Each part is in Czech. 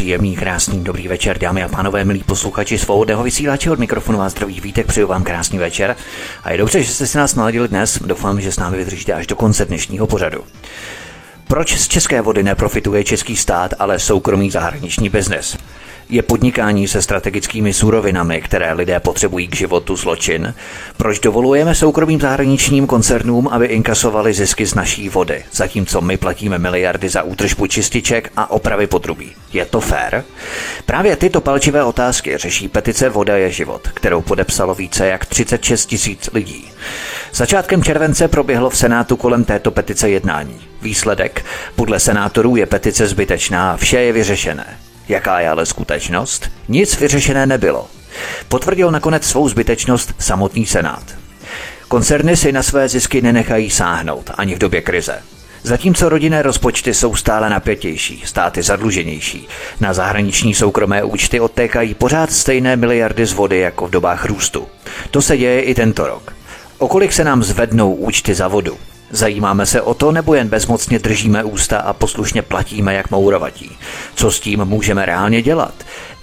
Příjemný, krásný, dobrý večer, dámy a pánové, milí posluchači svobodného vysílače od mikrofonu vás zdraví vítek, přeju vám krásný večer. A je dobře, že jste si nás naladili dnes, doufám, že s námi vydržíte až do konce dnešního pořadu. Proč z české vody neprofituje český stát, ale soukromý zahraniční biznes? Je podnikání se strategickými surovinami, které lidé potřebují k životu zločin? Proč dovolujeme soukromým zahraničním koncernům, aby inkasovali zisky z naší vody, zatímco my platíme miliardy za útržbu čističek a opravy potrubí? Je to fér? Právě tyto palčivé otázky řeší petice Voda je život, kterou podepsalo více jak 36 tisíc lidí. Začátkem července proběhlo v Senátu kolem této petice jednání. Výsledek? Podle senátorů je petice zbytečná, vše je vyřešené. Jaká je ale skutečnost? Nic vyřešené nebylo. Potvrdil nakonec svou zbytečnost samotný Senát. Koncerny si na své zisky nenechají sáhnout ani v době krize. Zatímco rodinné rozpočty jsou stále napětější, státy zadluženější, na zahraniční soukromé účty odtékají pořád stejné miliardy z vody jako v dobách růstu. To se děje i tento rok. Okolik se nám zvednou účty za vodu? Zajímáme se o to, nebo jen bezmocně držíme ústa a poslušně platíme jak mourovatí? Co s tím můžeme reálně dělat?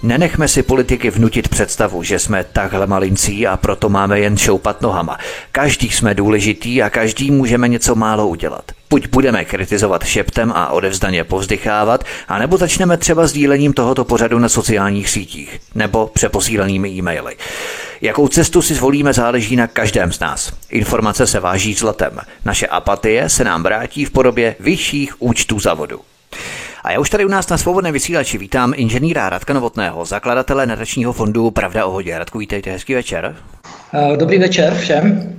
Nenechme si politiky vnutit představu, že jsme takhle malincí a proto máme jen šoupat nohama. Každý jsme důležitý a každý můžeme něco málo udělat. Buď budeme kritizovat šeptem a odevzdaně povzdychávat, anebo začneme třeba sdílením tohoto pořadu na sociálních sítích, nebo přeposílenými e-maily. Jakou cestu si zvolíme záleží na každém z nás. Informace se váží zlatem. Naše apatie se nám vrátí v podobě vyšších účtů za vodu. A já už tady u nás na svobodné vysílači vítám inženýra Radka Novotného, zakladatele nadačního fondu Pravda o hodě. Radku, vítejte, hezký večer. Eh, dobrý večer všem.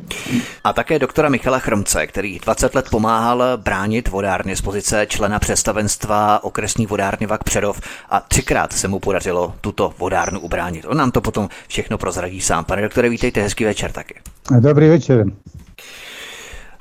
A také doktora Michala Chromce, který 20 let pomáhal bránit vodárny z pozice člena představenstva okresní vodárny Vak Předov a třikrát se mu podařilo tuto vodárnu ubránit. On nám to potom všechno prozradí sám. Pane doktore, vítejte, hezký večer taky. Dobrý večer.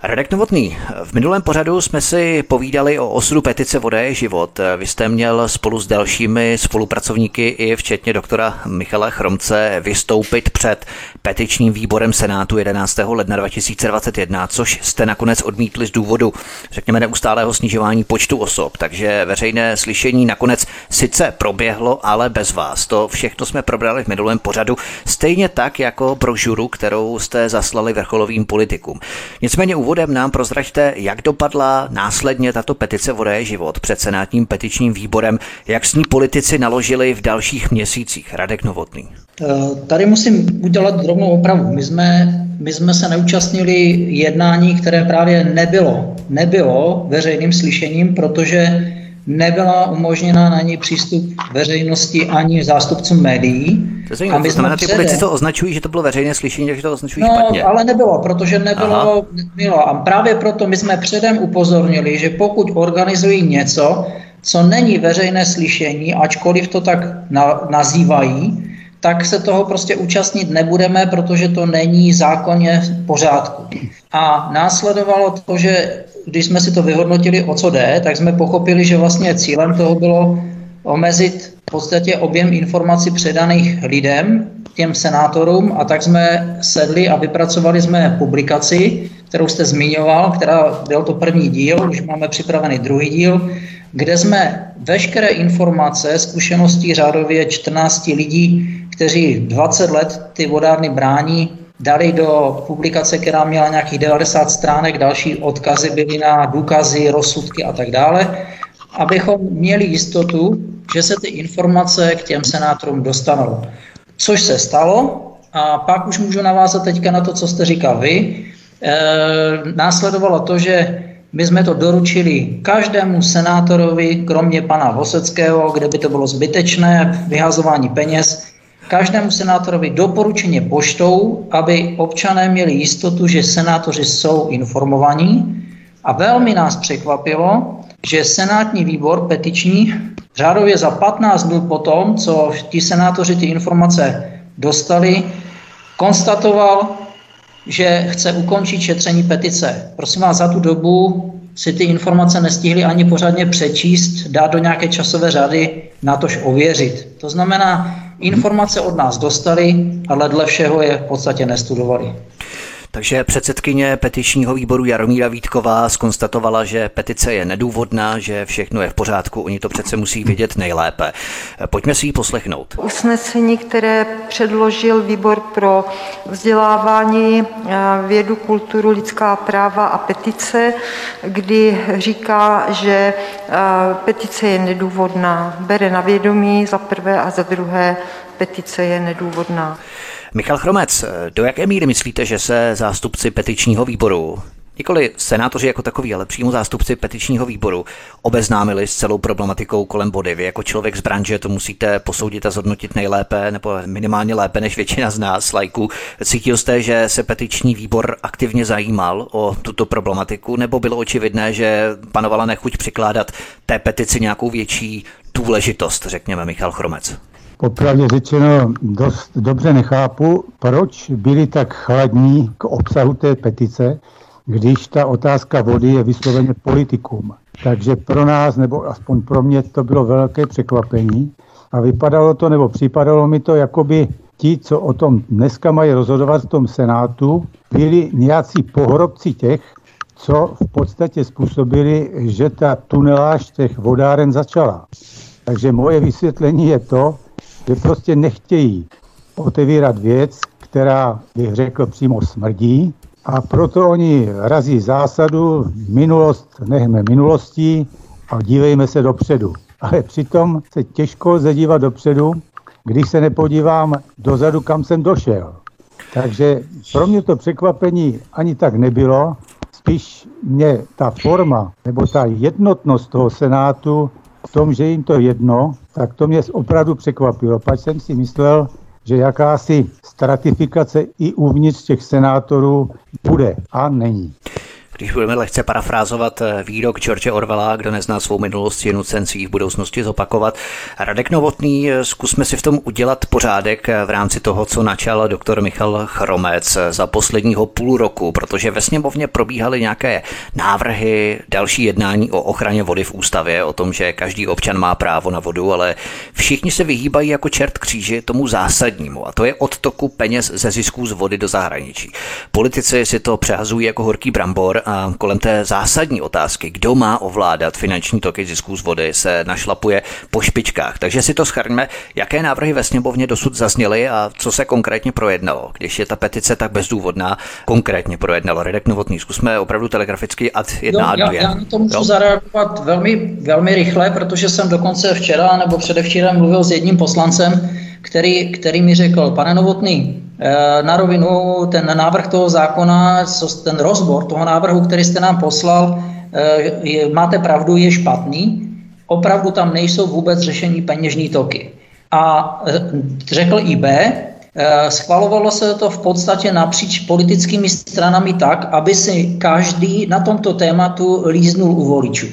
Radek Novotný, v minulém pořadu jsme si povídali o osudu petice Voda je život. Vy jste měl spolu s dalšími spolupracovníky i včetně doktora Michala Chromce vystoupit před petičním výborem Senátu 11. ledna 2021, což jste nakonec odmítli z důvodu, řekněme, neustálého snižování počtu osob. Takže veřejné slyšení nakonec sice proběhlo, ale bez vás. To všechno jsme probrali v minulém pořadu, stejně tak jako brožuru, kterou jste zaslali vrcholovým politikům. Nicméně úvodem nám prozraďte, jak dopadla následně tato petice Voda je život před senátním petičním výborem, jak s ní politici naložili v dalších měsících. Radek Novotný. Eh, tady musím udělat drobnou opravu. My jsme, my jsme se neúčastnili jednání, které právě nebylo, nebylo veřejným slyšením, protože nebyla umožněna na ní přístup veřejnosti ani zástupcům médií. To a my znamená, ty politici to označují, že to bylo veřejné slyšení, takže to označují no, špatně. ale nebylo, protože nebylo, nebylo. A právě proto my jsme předem upozornili, že pokud organizují něco, co není veřejné slyšení, ačkoliv to tak na, nazývají, tak se toho prostě účastnit nebudeme, protože to není zákonně v pořádku. A následovalo to, že když jsme si to vyhodnotili, o co jde, tak jsme pochopili, že vlastně cílem toho bylo omezit v podstatě objem informací předaných lidem, těm senátorům, a tak jsme sedli a vypracovali jsme publikaci, kterou jste zmiňoval, která byl to první díl, už máme připravený druhý díl, kde jsme veškeré informace, zkušenosti řádově 14 lidí, kteří 20 let ty vodárny brání, dali do publikace, která měla nějakých 90 stránek, další odkazy byly na důkazy, rozsudky a tak dále, abychom měli jistotu, že se ty informace k těm senátorům dostanou. Což se stalo a pak už můžu navázat teďka na to, co jste říkal vy. E, následovalo to, že my jsme to doručili každému senátorovi, kromě pana Voseckého, kde by to bylo zbytečné, vyhazování peněz, každému senátorovi doporučeně poštou, aby občané měli jistotu, že senátoři jsou informovaní. A velmi nás překvapilo, že senátní výbor petiční řádově za 15 dnů potom, co ti senátoři ty informace dostali, konstatoval, že chce ukončit šetření petice. Prosím vás, za tu dobu si ty informace nestihli ani pořádně přečíst, dát do nějaké časové řady, na tož ověřit. To znamená, informace od nás dostali, ale dle všeho je v podstatě nestudovali. Takže předsedkyně petičního výboru Jaromíra Vítková skonstatovala, že petice je nedůvodná, že všechno je v pořádku, oni to přece musí vědět nejlépe. Pojďme si ji poslechnout. Usnesení, které předložil výbor pro vzdělávání, eh, vědu, kulturu, lidská práva a petice, kdy říká, že eh, petice je nedůvodná. Bere na vědomí za prvé a za druhé petice je nedůvodná. Michal Chromec, do jaké míry myslíte, že se zástupci petičního výboru Nikoli senátoři jako takový, ale přímo zástupci petičního výboru obeznámili s celou problematikou kolem vody. Vy jako člověk z branže to musíte posoudit a zhodnotit nejlépe, nebo minimálně lépe než většina z nás, lajků. Cítil jste, že se petiční výbor aktivně zajímal o tuto problematiku, nebo bylo očividné, že panovala nechuť přikládat té petici nějakou větší důležitost, řekněme Michal Chromec? Popravdě řečeno dost dobře nechápu, proč byli tak chladní k obsahu té petice, když ta otázka vody je vysloveně politikum. Takže pro nás, nebo aspoň pro mě, to bylo velké překvapení. A vypadalo to, nebo připadalo mi to, jako by ti, co o tom dneska mají rozhodovat v tom Senátu, byli nějací pohrobci těch, co v podstatě způsobili, že ta tuneláž těch vodáren začala. Takže moje vysvětlení je to, že prostě nechtějí otevírat věc, která, bych řekl, přímo smrdí. A proto oni razí zásadu, minulost nechme minulostí a dívejme se dopředu. Ale přitom se těžko lze dívat dopředu, když se nepodívám dozadu, kam jsem došel. Takže pro mě to překvapení ani tak nebylo, spíš mě ta forma nebo ta jednotnost toho Senátu tom, že jim to jedno, tak to mě opravdu překvapilo. Pač jsem si myslel, že jakási stratifikace i uvnitř těch senátorů bude a není. Když budeme lehce parafrázovat eh, výrok George Orwella, kdo nezná svou minulost, je nucen svý v budoucnosti zopakovat. Radek Novotný, eh, zkusme si v tom udělat pořádek eh, v rámci toho, co načal doktor Michal Chromec za posledního půl roku, protože ve sněmovně probíhaly nějaké návrhy, další jednání o ochraně vody v ústavě, o tom, že každý občan má právo na vodu, ale všichni se vyhýbají jako čert kříži tomu zásadnímu, a to je odtoku peněz ze zisků z vody do zahraničí. Politici si to přehazují jako horký brambor a kolem té zásadní otázky, kdo má ovládat finanční toky zisků z vody, se našlapuje po špičkách. Takže si to schrňme, jaké návrhy ve sněmovně dosud zazněly a co se konkrétně projednalo. Když je ta petice tak bezdůvodná, konkrétně projednalo Redek Novotný. Zkusme opravdu telegraficky ad jedna a dvě. Já, já na to můžu jo? zareagovat velmi, velmi rychle, protože jsem dokonce včera nebo předevčírem mluvil s jedním poslancem, který, který mi řekl, pane Novotný, Eh, na rovinu ten návrh toho zákona, ten rozbor toho návrhu, který jste nám poslal, eh, je, máte pravdu, je špatný. Opravdu tam nejsou vůbec řešení peněžní toky. A eh, řekl IB, schvalovalo se to v podstatě napříč politickými stranami tak, aby si každý na tomto tématu líznul u voličů.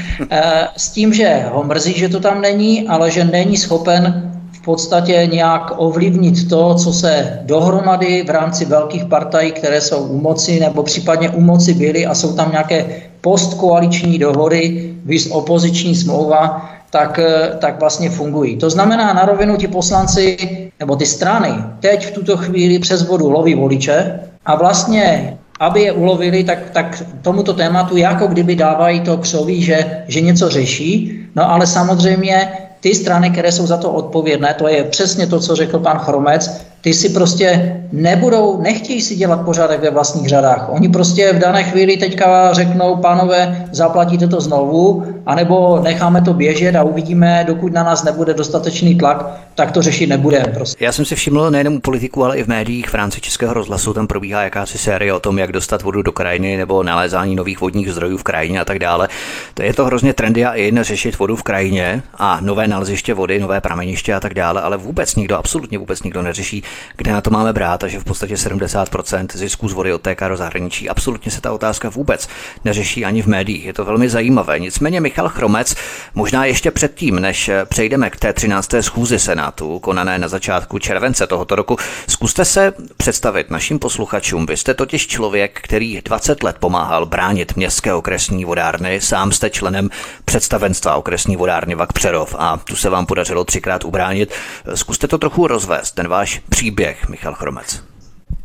S tím, že ho mrzí, že to tam není, ale že není schopen podstatě nějak ovlivnit to, co se dohromady v rámci velkých partají, které jsou u moci nebo případně u moci byly a jsou tam nějaké postkoaliční dohody, vys opoziční smlouva, tak, tak vlastně fungují. To znamená, na rovinu ti poslanci nebo ty strany teď v tuto chvíli přes vodu loví voliče a vlastně aby je ulovili, tak, tak tomuto tématu jako kdyby dávají to křoví, že, že něco řeší, no ale samozřejmě ty strany, které jsou za to odpovědné, to je přesně to, co řekl pan Chromec, ty si prostě nebudou, nechtějí si dělat pořádek ve vlastních řadách. Oni prostě v dané chvíli teďka řeknou, pánové, zaplatíte to znovu, anebo necháme to běžet a uvidíme, dokud na nás nebude dostatečný tlak, tak to řešit nebude. Prostě. Já jsem si všiml nejenom u politiků, ale i v médiích v rámci Českého rozhlasu tam probíhá jakási série o tom, jak dostat vodu do krajiny nebo nalézání nových vodních zdrojů v krajině a tak dále. To je to hrozně trendy a in řešit vodu v krajině a nové naleziště vody, nové prameniště a tak dále, ale vůbec nikdo, absolutně vůbec nikdo neřeší kde na to máme brát a že v podstatě 70% zisků z vody odtéká do zahraničí. Absolutně se ta otázka vůbec neřeší ani v médiích. Je to velmi zajímavé. Nicméně Michal Chromec, možná ještě předtím, než přejdeme k té 13. schůzi Senátu, konané na začátku července tohoto roku, zkuste se představit našim posluchačům. Vy jste totiž člověk, který 20 let pomáhal bránit městské okresní vodárny, sám jste členem představenstva okresní vodárny Vak Přerov a tu se vám podařilo třikrát ubránit. Zkuste to trochu rozvést, ten váš příběh, Michal Chromec.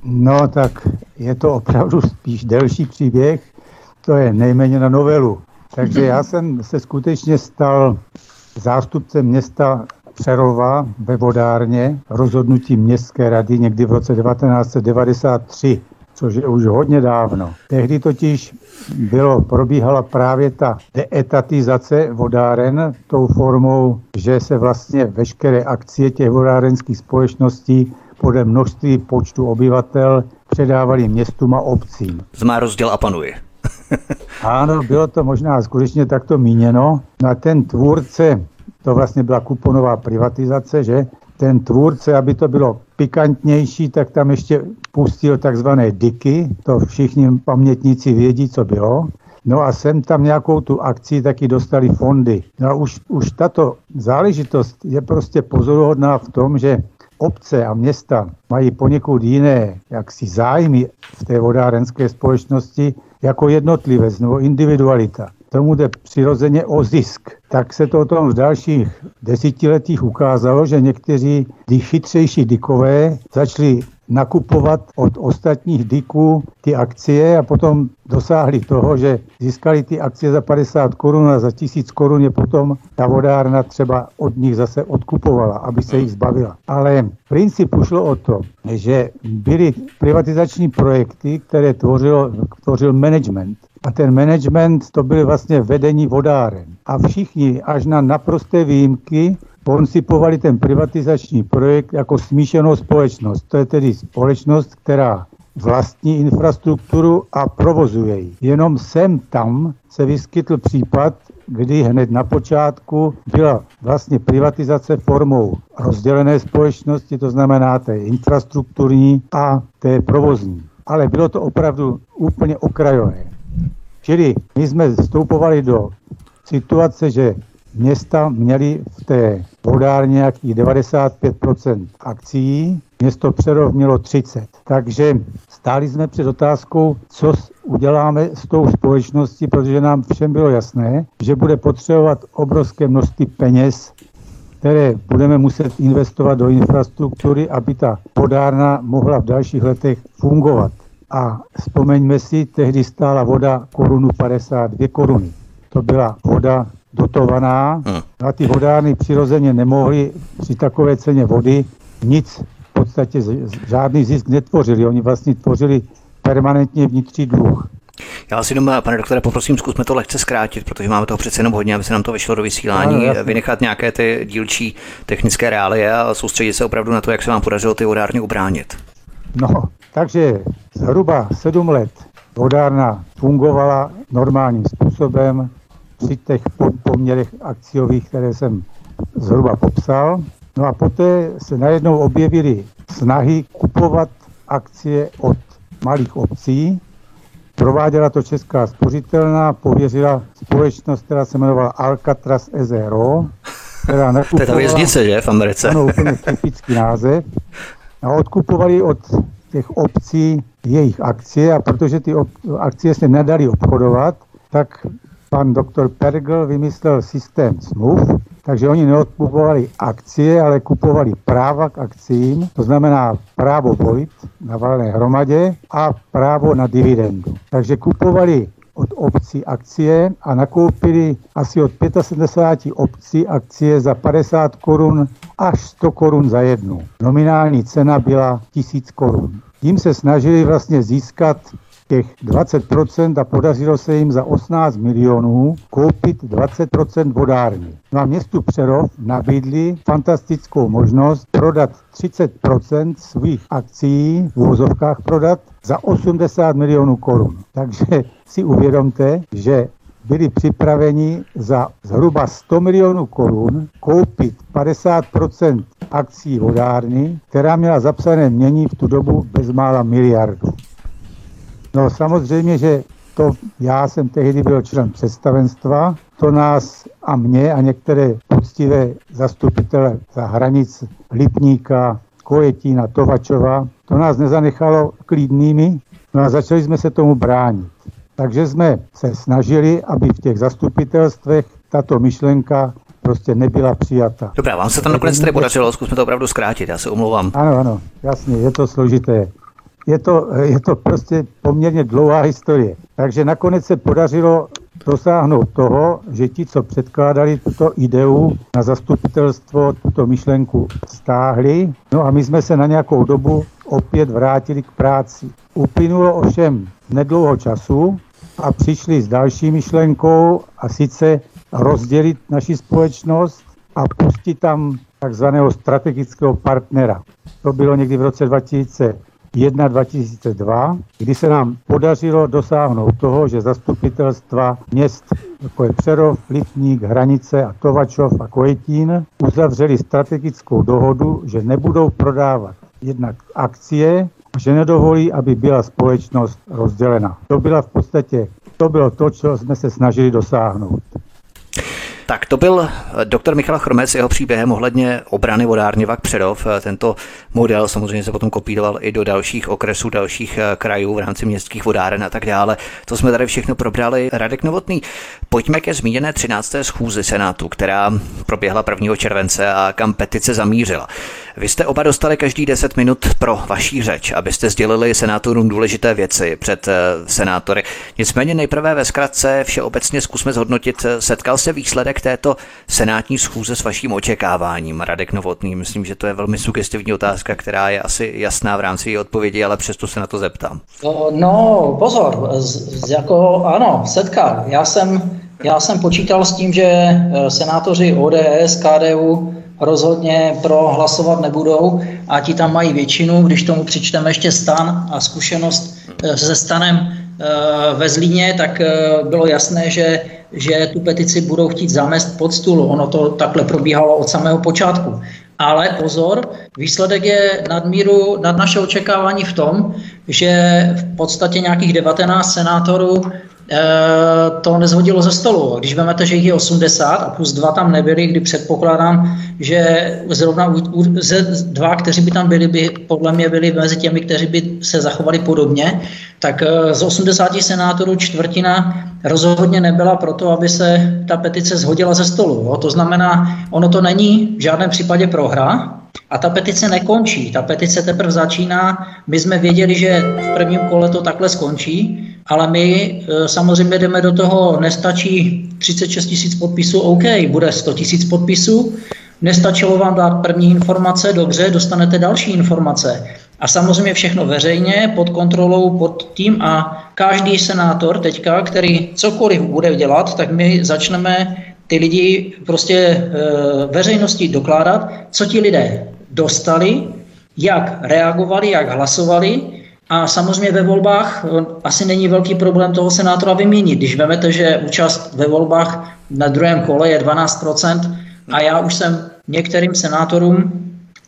No tak je to opravdu spíš delší příběh, to je nejméně na novelu. Takže já jsem se skutečně stal zástupcem města Přerova ve vodárně rozhodnutí městské rady někdy v roce 1993 což je už hodně dávno. Tehdy totiž bylo, probíhala právě ta deetatizace vodáren tou formou, že se vlastně veškeré akcie těch vodárenských společností podle množství počtu obyvatel předávali městům a obcím. Zmá rozděl a panuje. ano, bylo to možná skutečně takto míněno. Na ten tvůrce, to vlastně byla kuponová privatizace, že ten tvůrce, aby to bylo pikantnější, tak tam ještě pustil takzvané diky, to všichni pamětníci vědí, co bylo. No a sem tam nějakou tu akci taky dostali fondy. No a už, už tato záležitost je prostě pozoruhodná v tom, že obce a města mají poněkud jiné jaksi zájmy v té vodárenské společnosti jako jednotlivec nebo individualita tomu jde přirozeně o zisk. Tak se to o tom v dalších desetiletích ukázalo, že někteří chytřejší dikové začali nakupovat od ostatních diků ty akcie a potom dosáhli toho, že získali ty akcie za 50 korun a za 1000 korun je potom ta vodárna třeba od nich zase odkupovala, aby se jich zbavila. Ale v principu šlo o to, že byly privatizační projekty, které tvořilo, tvořil management. A ten management to byly vlastně vedení vodáren. A všichni až na naprosté výjimky koncipovali ten privatizační projekt jako smíšenou společnost. To je tedy společnost, která vlastní infrastrukturu a provozuje ji. Jenom sem tam se vyskytl případ, kdy hned na počátku byla vlastně privatizace formou rozdělené společnosti, to znamená té infrastrukturní a té provozní. Ale bylo to opravdu úplně okrajové. Čili my jsme vstupovali do situace, že města měly v té vodárně nějakých 95% akcí, město Přerov mělo 30. Takže stáli jsme před otázkou, co uděláme s tou společností, protože nám všem bylo jasné, že bude potřebovat obrovské množství peněz, které budeme muset investovat do infrastruktury, aby ta vodárna mohla v dalších letech fungovat. A vzpomeňme si, tehdy stála voda korunu 52 koruny. To byla voda dotovaná hm. a ty vodárny přirozeně nemohly při takové ceně vody nic v podstatě žádný zisk netvořili. Oni vlastně tvořili permanentně vnitřní dluh. Já vás jenom, pane doktore, poprosím, zkusme to lehce zkrátit, protože máme toho přece jenom hodně, aby se nám to vyšlo do vysílání, no, vynechat nějaké ty dílčí technické reálie a soustředit se opravdu na to, jak se vám podařilo ty vodárny ubránit. No, takže zhruba sedm let vodárna fungovala normálním způsobem při těch poměrech akciových, které jsem zhruba popsal. No a poté se najednou objevily snahy kupovat akcie od malých obcí. Prováděla to Česká spořitelná, pověřila společnost, která se jmenovala Alcatraz SRO, která nakupovala... To je ta věznice, že, v Americe? Ano, úplně typický název. A odkupovali od těch obcí jejich akcie a protože ty akcie se nedali obchodovat, tak pan doktor Pergel vymyslel systém smluv, takže oni neodkupovali akcie, ale kupovali práva k akcím, to znamená právo volit na valné hromadě a právo na dividendu. Takže kupovali od obcí akcie a nakoupili asi od 75 obcí akcie za 50 korun až 100 korun za jednu. Nominální cena byla 1000 korun. Tím se snažili vlastně získat těch 20% a podařilo se jim za 18 milionů koupit 20% vodárny. Na městu Přerov nabídli fantastickou možnost prodat 30% svých akcí v úvozovkách prodat za 80 milionů korun. Takže si uvědomte, že byli připraveni za zhruba 100 milionů korun koupit 50% akcí vodárny, která měla zapsané mění v tu dobu bezmála miliardu. No samozřejmě, že to já jsem tehdy byl člen představenstva, to nás a mě a některé poctivé zastupitele za hranic Lipníka, Kojetína, Tovačova, to nás nezanechalo klidnými, no a začali jsme se tomu bránit. Takže jsme se snažili, aby v těch zastupitelstvech tato myšlenka prostě nebyla přijata. Dobrá, vám se tam nakonec tady podařilo, zkusme to opravdu zkrátit, já se omlouvám. Ano, ano, jasně, je to složité. Je to, je to prostě poměrně dlouhá historie. Takže nakonec se podařilo dosáhnout toho, že ti, co předkládali tuto ideu na zastupitelstvo, tuto myšlenku stáhli. No a my jsme se na nějakou dobu opět vrátili k práci. Uplynulo ovšem nedlouho času a přišli s další myšlenkou a sice rozdělit naši společnost a pustit tam takzvaného strategického partnera. To bylo někdy v roce 2001 2002, kdy se nám podařilo dosáhnout toho, že zastupitelstva měst jako je Přerov, Lipník, Hranice a Tovačov a Kojetín uzavřeli strategickou dohodu, že nebudou prodávat jednak akcie, že nedovolí, aby byla společnost rozdělena. To byla v podstatě to bylo to, co jsme se snažili dosáhnout. Tak to byl eh, doktor Michal Chromec, jeho příběhem ohledně obrany vodárny Vak Předov. Eh, tento model samozřejmě se potom kopíroval i do dalších okresů, dalších eh, krajů v rámci městských vodáren a tak dále. To jsme tady všechno probrali. Radek Novotný, pojďme ke zmíněné 13. schůzi Senátu, která proběhla 1. července a kam petice zamířila. Vy jste oba dostali každý 10 minut pro vaší řeč, abyste sdělili senátorům důležité věci před senátory. Nicméně nejprve ve zkratce všeobecně zkusme zhodnotit, setkal se výsledek této senátní schůze s vaším očekáváním, Radek Novotný? Myslím, že to je velmi sugestivní otázka, která je asi jasná v rámci její odpovědi, ale přesto se na to zeptám. No, pozor, z, jako, ano, setkal. Já jsem, já jsem počítal s tím, že eh, senátoři ODS, KDU rozhodně pro hlasovat nebudou a ti tam mají většinu, když tomu přičteme ještě stan a zkušenost eh, se stanem ve Zlíně, tak bylo jasné, že že tu petici budou chtít zamést pod stůl. Ono to takhle probíhalo od samého počátku. Ale pozor, výsledek je nadmíru, nad naše očekávání v tom, že v podstatě nějakých 19 senátorů Eh, to nezhodilo ze stolu. Když vezmete, že jich je 80 a plus dva tam nebyli, kdy předpokládám, že zrovna ze dva, kteří by tam byli, by podle mě byli mezi těmi, kteří by se zachovali podobně, tak eh, z 80 senátorů čtvrtina rozhodně nebyla proto, aby se ta petice zhodila ze stolu. Jo? To znamená, ono to není v žádném případě prohra, a ta petice nekončí, ta petice teprve začíná. My jsme věděli, že v prvním kole to takhle skončí, ale my e, samozřejmě jdeme do toho, nestačí 36 tisíc podpisů, OK, bude 100 tisíc podpisů, nestačilo vám dát první informace, dobře, dostanete další informace. A samozřejmě všechno veřejně, pod kontrolou, pod tím a každý senátor teďka, který cokoliv bude dělat, tak my začneme ty lidi prostě e, veřejnosti dokládat, co ti lidé dostali, jak reagovali, jak hlasovali a samozřejmě ve volbách eh, asi není velký problém toho senátora vyměnit. Když vemete, že účast ve volbách na druhém kole je 12% a já už jsem některým senátorům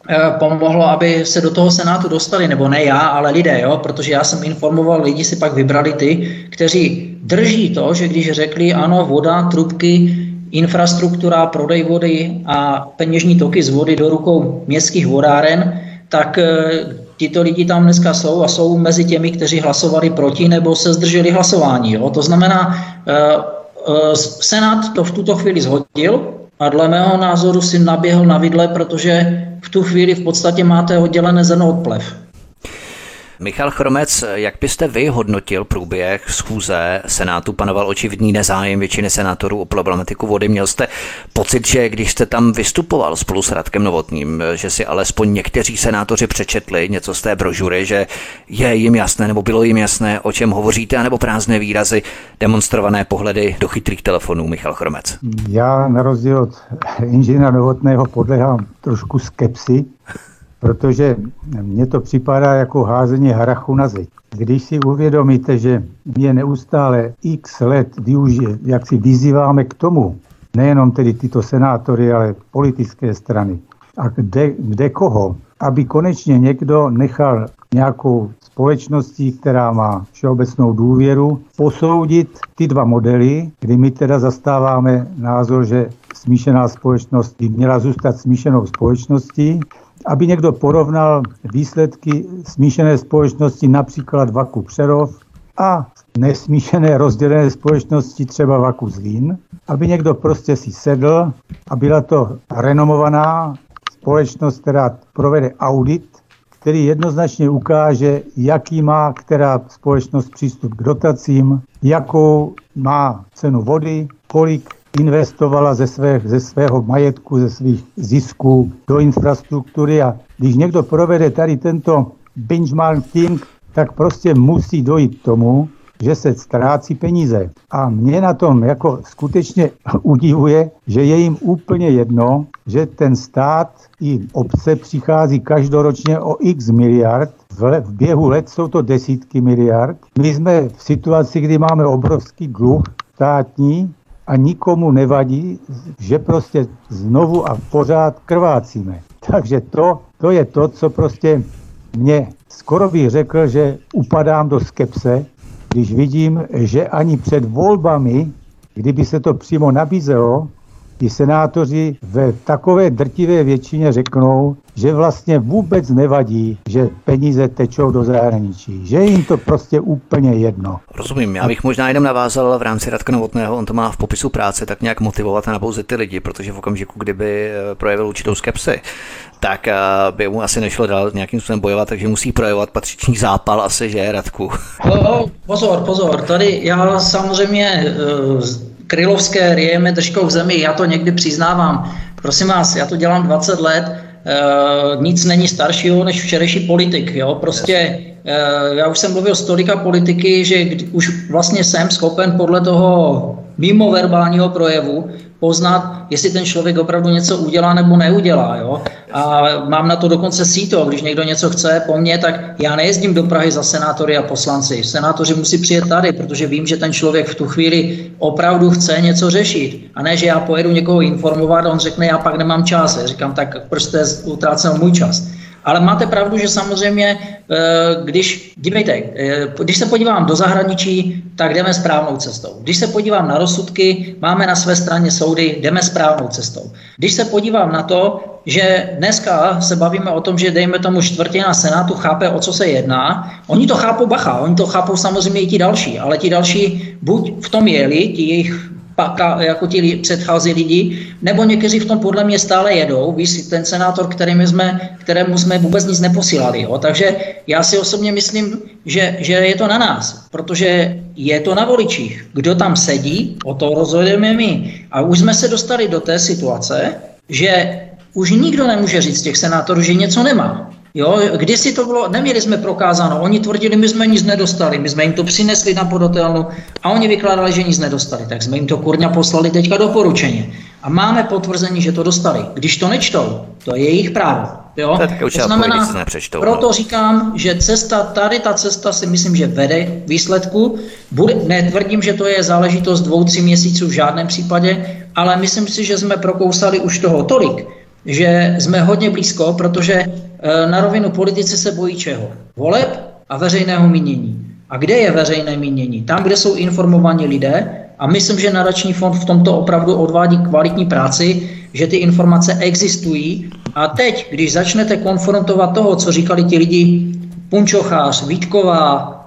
eh, pomohlo, aby se do toho senátu dostali, nebo ne já, ale lidé, jo? protože já jsem informoval, lidi si pak vybrali ty, kteří drží to, že když řekli ano, voda, trubky, infrastruktura, prodej vody a peněžní toky z vody do rukou městských vodáren, tak eh, tito lidi tam dneska jsou a jsou mezi těmi, kteří hlasovali proti nebo se zdrželi hlasování. Jo? To znamená, eh, eh, Senát to v tuto chvíli zhodil a dle mého názoru si naběhl na vidle, protože v tu chvíli v podstatě máte oddělené zrno od plev. Michal Chromec, jak byste vy hodnotil průběh schůze Senátu? Panoval očividný nezájem většiny senátorů o problematiku vody. Měl jste pocit, že když jste tam vystupoval spolu s Radkem Novotným, že si alespoň někteří senátoři přečetli něco z té brožury, že je jim jasné nebo bylo jim jasné, o čem hovoříte, anebo prázdné výrazy, demonstrované pohledy do chytrých telefonů, Michal Chromec? Já na rozdíl od inženýra Novotného podlehám trošku skepsi, protože mně to připadá jako házení harachu na zeď. Když si uvědomíte, že je neustále x let využije, jak si vyzýváme k tomu, nejenom tedy tyto senátory, ale politické strany, a kde, kde koho, aby konečně někdo nechal nějakou společností, která má všeobecnou důvěru, posoudit ty dva modely, kdy my teda zastáváme názor, že smíšená společnost by měla zůstat smíšenou společností, aby někdo porovnal výsledky smíšené společnosti například Vaku Přerov a nesmíšené rozdělené společnosti třeba Vaku Zlín, aby někdo prostě si sedl a byla to renomovaná společnost, která provede audit, který jednoznačně ukáže, jaký má která společnost přístup k dotacím, jakou má cenu vody, kolik investovala ze, své, ze svého majetku, ze svých zisků do infrastruktury a když někdo provede tady tento benchmarking, tak prostě musí dojít k tomu, že se ztrácí peníze. A mě na tom jako skutečně udivuje, že je jim úplně jedno, že ten stát i obce přichází každoročně o x miliard, v, v běhu let jsou to desítky miliard. My jsme v situaci, kdy máme obrovský dluh státní a nikomu nevadí, že prostě znovu a pořád krvácíme. Takže to, to je to, co prostě mě skoro bych řekl, že upadám do skepse, když vidím, že ani před volbami, kdyby se to přímo nabízelo, i senátoři ve takové drtivé většině řeknou, že vlastně vůbec nevadí, že peníze tečou do zahraničí, že jim to prostě úplně jedno. Rozumím, já bych možná jenom navázal v rámci Radka Novotného, on to má v popisu práce tak nějak motivovat a napouzet ty lidi, protože v okamžiku, kdyby eh, projevil určitou skepsi, tak eh, by mu asi nešlo dál nějakým způsobem bojovat, takže musí projevovat patřičný zápal asi, že je Radku. No, pozor, pozor, tady já samozřejmě uh, krylovské rijeme držkou v zemi, já to někdy přiznávám. Prosím vás, já to dělám 20 let, uh, nic není staršího než včerejší politik. Jo? Prostě uh, já už jsem mluvil z tolika politiky, že kdy, už vlastně jsem schopen podle toho mimo verbálního projevu poznat, jestli ten člověk opravdu něco udělá nebo neudělá. Jo? A mám na to dokonce síto, když někdo něco chce po mně, tak já nejezdím do Prahy za senátory a poslanci. Senátoři musí přijet tady, protože vím, že ten člověk v tu chvíli opravdu chce něco řešit. A ne, že já pojedu někoho informovat a on řekne, já pak nemám čas. Já říkám, tak prostě utrácel můj čas. Ale máte pravdu, že samozřejmě, eh, když, dívejte, eh, když se podívám do zahraničí, tak jdeme správnou cestou. Když se podívám na rozsudky, máme na své straně soudy, jdeme správnou cestou. Když se podívám na to, že dneska se bavíme o tom, že dejme tomu čtvrtina Senátu chápe, o co se jedná, oni to chápou bacha, oni to chápou samozřejmě i ti další, ale ti další buď v tom jeli, ti jejich paka, jako ti předchází lidi, nebo někteří v tom podle mě stále jedou, víš, ten senátor, kterým jsme, kterému jsme vůbec nic neposílali. Jo. Takže já si osobně myslím, že, že je to na nás, protože je to na voličích. Kdo tam sedí, o to rozhodujeme my. A už jsme se dostali do té situace, že už nikdo nemůže říct těch senátorů, že něco nemá. Jo, kdysi to bylo, neměli jsme prokázáno, oni tvrdili, my jsme nic nedostali, my jsme jim to přinesli na podotelnu a oni vykládali, že nic nedostali, tak jsme jim to kurňa poslali teďka doporučeně. A máme potvrzení, že to dostali. Když to nečtou, to je jejich právo. Jo? To, to znamená, nepřečtou, proto no. říkám, že cesta, tady ta cesta si myslím, že vede výsledku. Bude, netvrdím, že to je záležitost dvou, tři měsíců v žádném případě, ale myslím si, že jsme prokousali už toho tolik, že jsme hodně blízko, protože eh, na rovinu politici se bojí čeho? Voleb a veřejného mínění. A kde je veřejné mínění? Tam, kde jsou informovaní lidé, a myslím, že nadační fond v tomto opravdu odvádí kvalitní práci, že ty informace existují. A teď, když začnete konfrontovat toho, co říkali ti lidi, Punčochář, Vítková,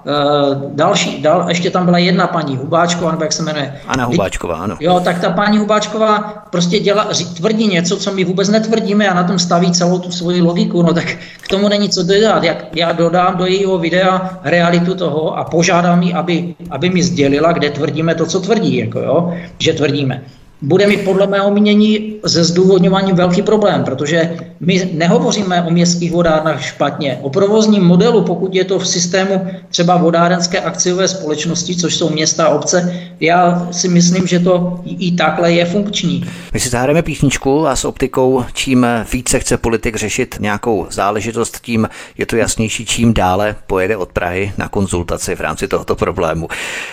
další, dal, ještě tam byla jedna paní Hubáčková, nebo jak se jmenuje. Anna Hubáčková, ano. Jo, tak ta paní Hubáčková prostě dělá, tvrdí něco, co my vůbec netvrdíme a na tom staví celou tu svoji logiku, no tak k tomu není co dodat. Jak já dodám do jejího videa realitu toho a požádám ji, aby, aby mi sdělila, kde tvrdíme to, co tvrdí, jako jo, že tvrdíme. Bude mít podle mého mínění ze zdůvodňování velký problém, protože my nehovoříme o městských vodárnách špatně. O provozním modelu, pokud je to v systému třeba vodárenské akciové společnosti, což jsou města a obce, já si myslím, že to i takhle je funkční. My si zahrajeme písničku a s optikou, čím více chce politik řešit nějakou záležitost, tím je to jasnější, čím dále pojede od Prahy na konzultaci v rámci tohoto problému.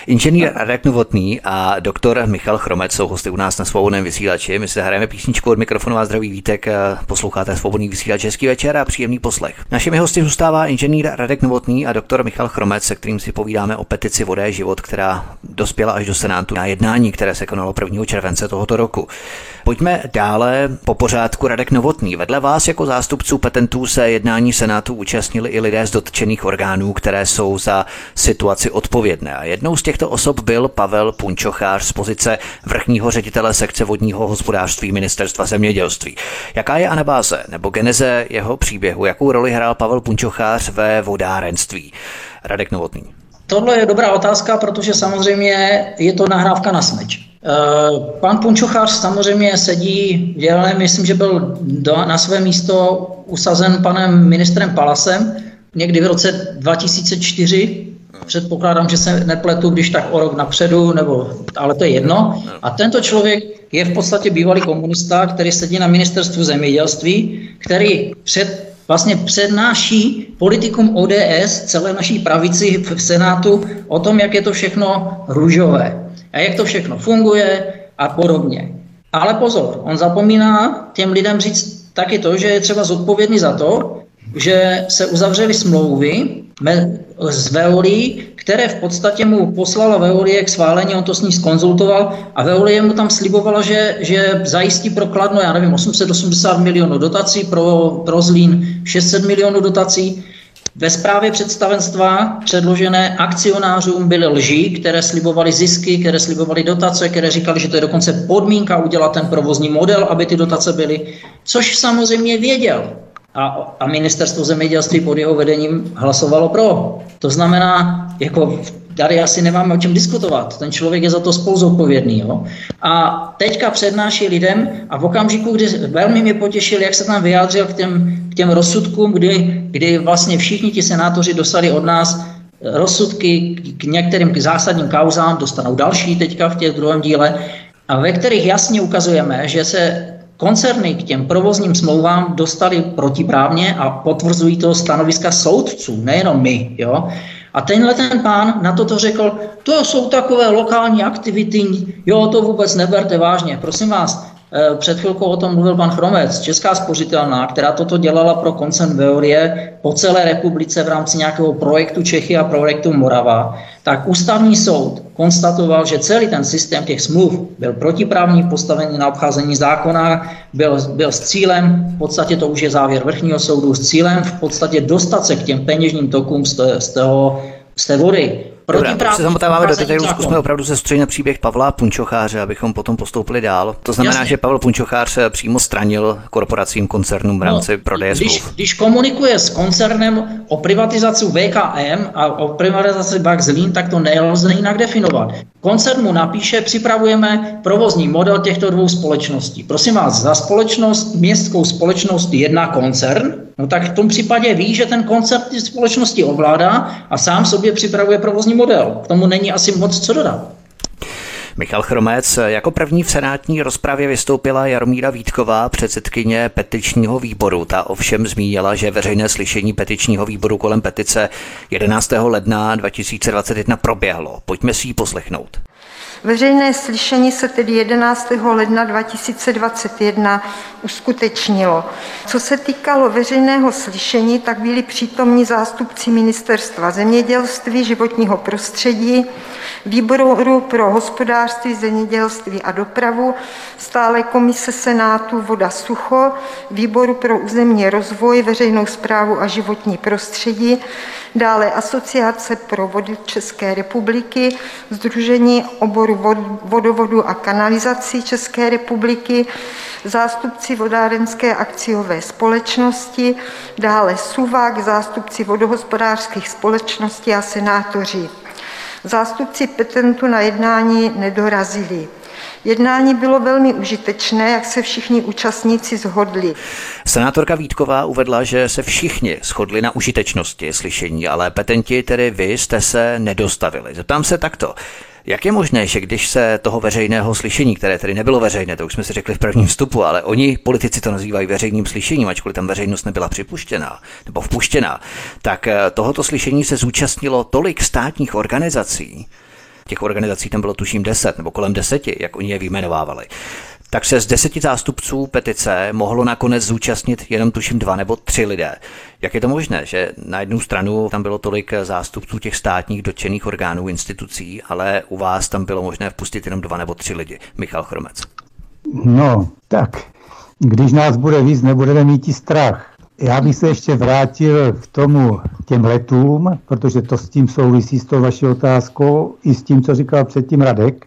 Inženýr Radek Novotný a doktor Michal Chromec jsou hosty u nás na svobodném vysílači. My si hrajeme písničku od mikrofonu a zdraví vítek. Posloucháte svobodný vysílač Český večer a příjemný poslech. Našimi hosty zůstává inženýr Radek Novotný a doktor Michal Chromec, se kterým si povídáme o petici Vodé život, která dospěla až do Senátu na jednání, které se konalo 1. července tohoto roku. Pojďme dále po pořádku Radek Novotný. Vedle vás jako zástupců petentů se jednání Senátu účastnili i lidé z dotčených orgánů, které jsou za situaci odpovědné. A jednou z těchto osob byl Pavel Punčochář z pozice vrchního ředitele sekce vodního hospodářství Ministerstva zemědělství. Jaká je anabáze nebo geneze jeho příběhu? Jakou roli hrál Pavel Punčochář ve vodárenství? Radek Novotný. Tohle je dobrá otázka, protože samozřejmě je to nahrávka na smeč. Eh, pan Punčochář samozřejmě sedí dělem, myslím, že byl na své místo usazen panem ministrem Palasem někdy v roce 2004. Předpokládám, že se nepletu, když tak o rok napředu, nebo, ale to je jedno. A tento člověk je v podstatě bývalý komunista, který sedí na ministerstvu zemědělství, který před vlastně přednáší politikům ODS, celé naší pravici v Senátu, o tom, jak je to všechno růžové a jak to všechno funguje a podobně. Ale pozor, on zapomíná těm lidem říct taky to, že je třeba zodpovědný za to, že se uzavřely smlouvy z Veolí, které v podstatě mu poslala Veolie k schválení, on to s ní skonzultoval a Veolie mu tam slibovala, že, že zajistí pro Kladno, já nevím, 880 milionů dotací, pro, pro Zlín 600 milionů dotací. Ve zprávě představenstva předložené akcionářům byly lži, které slibovaly zisky, které slibovaly dotace, které říkali, že to je dokonce podmínka udělat ten provozní model, aby ty dotace byly, což samozřejmě věděl a, a ministerstvo zemědělství pod jeho vedením hlasovalo pro. To znamená, jako tady asi nemáme o čem diskutovat. Ten člověk je za to spolu zodpovědný. Jo? A teďka přednáší lidem a v okamžiku, kdy velmi mě potěšil, jak se tam vyjádřil k těm, k těm rozsudkům, kdy, kdy vlastně všichni ti senátoři dostali od nás rozsudky k některým k zásadním kauzám, dostanou další teďka v těch druhém díle, a ve kterých jasně ukazujeme, že se Koncerny k těm provozním smlouvám dostali protiprávně a potvrzují to stanoviska soudců, nejenom my. Jo? A tenhle ten pán na toto řekl, to jsou takové lokální aktivity, jo, to vůbec neberte vážně. Prosím vás, Eh, před chvilkou o tom mluvil pan Chromec, Česká spořitelná, která toto dělala pro koncern Veorie po celé republice v rámci nějakého projektu Čechy a projektu Morava, tak ústavní soud konstatoval, že celý ten systém těch smluv byl protiprávní, postavený na obcházení zákona, byl, byl s cílem, v podstatě to už je závěr vrchního soudu, s cílem v podstatě dostat se k těm peněžním tokům z, z, toho, z té vody. Dobrá, tak se zamotáváme do detailů, zkusme opravdu se středně příběh Pavla Punčocháře, abychom potom postoupili dál. To znamená, Jasně. že Pavel Punčochář přímo stranil korporacím, koncernům v rámci no, prodeje když, když komunikuje s koncernem o privatizaci VKM a o privatizaci Bak Zlín, tak to nelze jinak definovat. Koncern mu napíše, připravujeme provozní model těchto dvou společností. Prosím vás, za společnost, městskou společnost jedna koncern, no tak v tom případě ví, že ten koncert ty společnosti ovládá a sám sobě připravuje provozní model. K tomu není asi moc co dodat. Michal Chromec. Jako první v senátní rozpravě vystoupila Jaromíra Vítková, předsedkyně petičního výboru. Ta ovšem zmínila, že veřejné slyšení petičního výboru kolem petice 11. ledna 2021 proběhlo. Pojďme si ji poslechnout. Veřejné slyšení se tedy 11. ledna 2021 uskutečnilo. Co se týkalo veřejného slyšení, tak byli přítomní zástupci Ministerstva zemědělství, životního prostředí, Výboru pro hospodářství, zemědělství a dopravu, stále komise Senátu Voda Sucho, Výboru pro územní rozvoj, veřejnou zprávu a životní prostředí, dále Asociace pro vody České republiky, Združení oboru vodovodu a kanalizací České republiky, zástupci vodárenské akciové společnosti, dále SUVAK, zástupci vodohospodářských společností a senátoři. Zástupci petentu na jednání nedorazili. Jednání bylo velmi užitečné, jak se všichni účastníci zhodli. Senátorka Vítková uvedla, že se všichni shodli na užitečnosti slyšení, ale petenti, tedy vy, jste se nedostavili. Zeptám se takto. Jak je možné, že když se toho veřejného slyšení, které tedy nebylo veřejné, to už jsme si řekli v prvním vstupu, ale oni, politici to nazývají veřejným slyšením, ačkoliv tam veřejnost nebyla připuštěná nebo vpuštěná, tak eh, tohoto slyšení se zúčastnilo tolik státních organizací, těch organizací tam bylo tuším deset nebo kolem deseti, jak oni je vyjmenovávali, tak se z deseti zástupců petice mohlo nakonec zúčastnit jenom tuším dva nebo tři lidé. Jak je to možné, že na jednu stranu tam bylo tolik zástupců těch státních dotčených orgánů, institucí, ale u vás tam bylo možné vpustit jenom dva nebo tři lidi? Michal Chromec. No, tak, když nás bude víc, nebudeme mít i strach. Já bych se ještě vrátil k tomu, těm letům, protože to s tím souvisí s tou vaší otázkou i s tím, co říkal předtím Radek.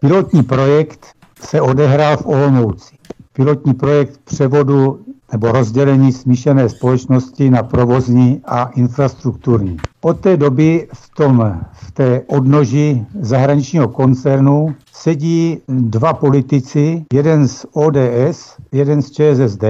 Pilotní projekt se odehrál v Olomouci. Pilotní projekt převodu nebo rozdělení smíšené společnosti na provozní a infrastrukturní. Od té doby v, tom, v té odnoži zahraničního koncernu sedí dva politici, jeden z ODS, jeden z ČSSD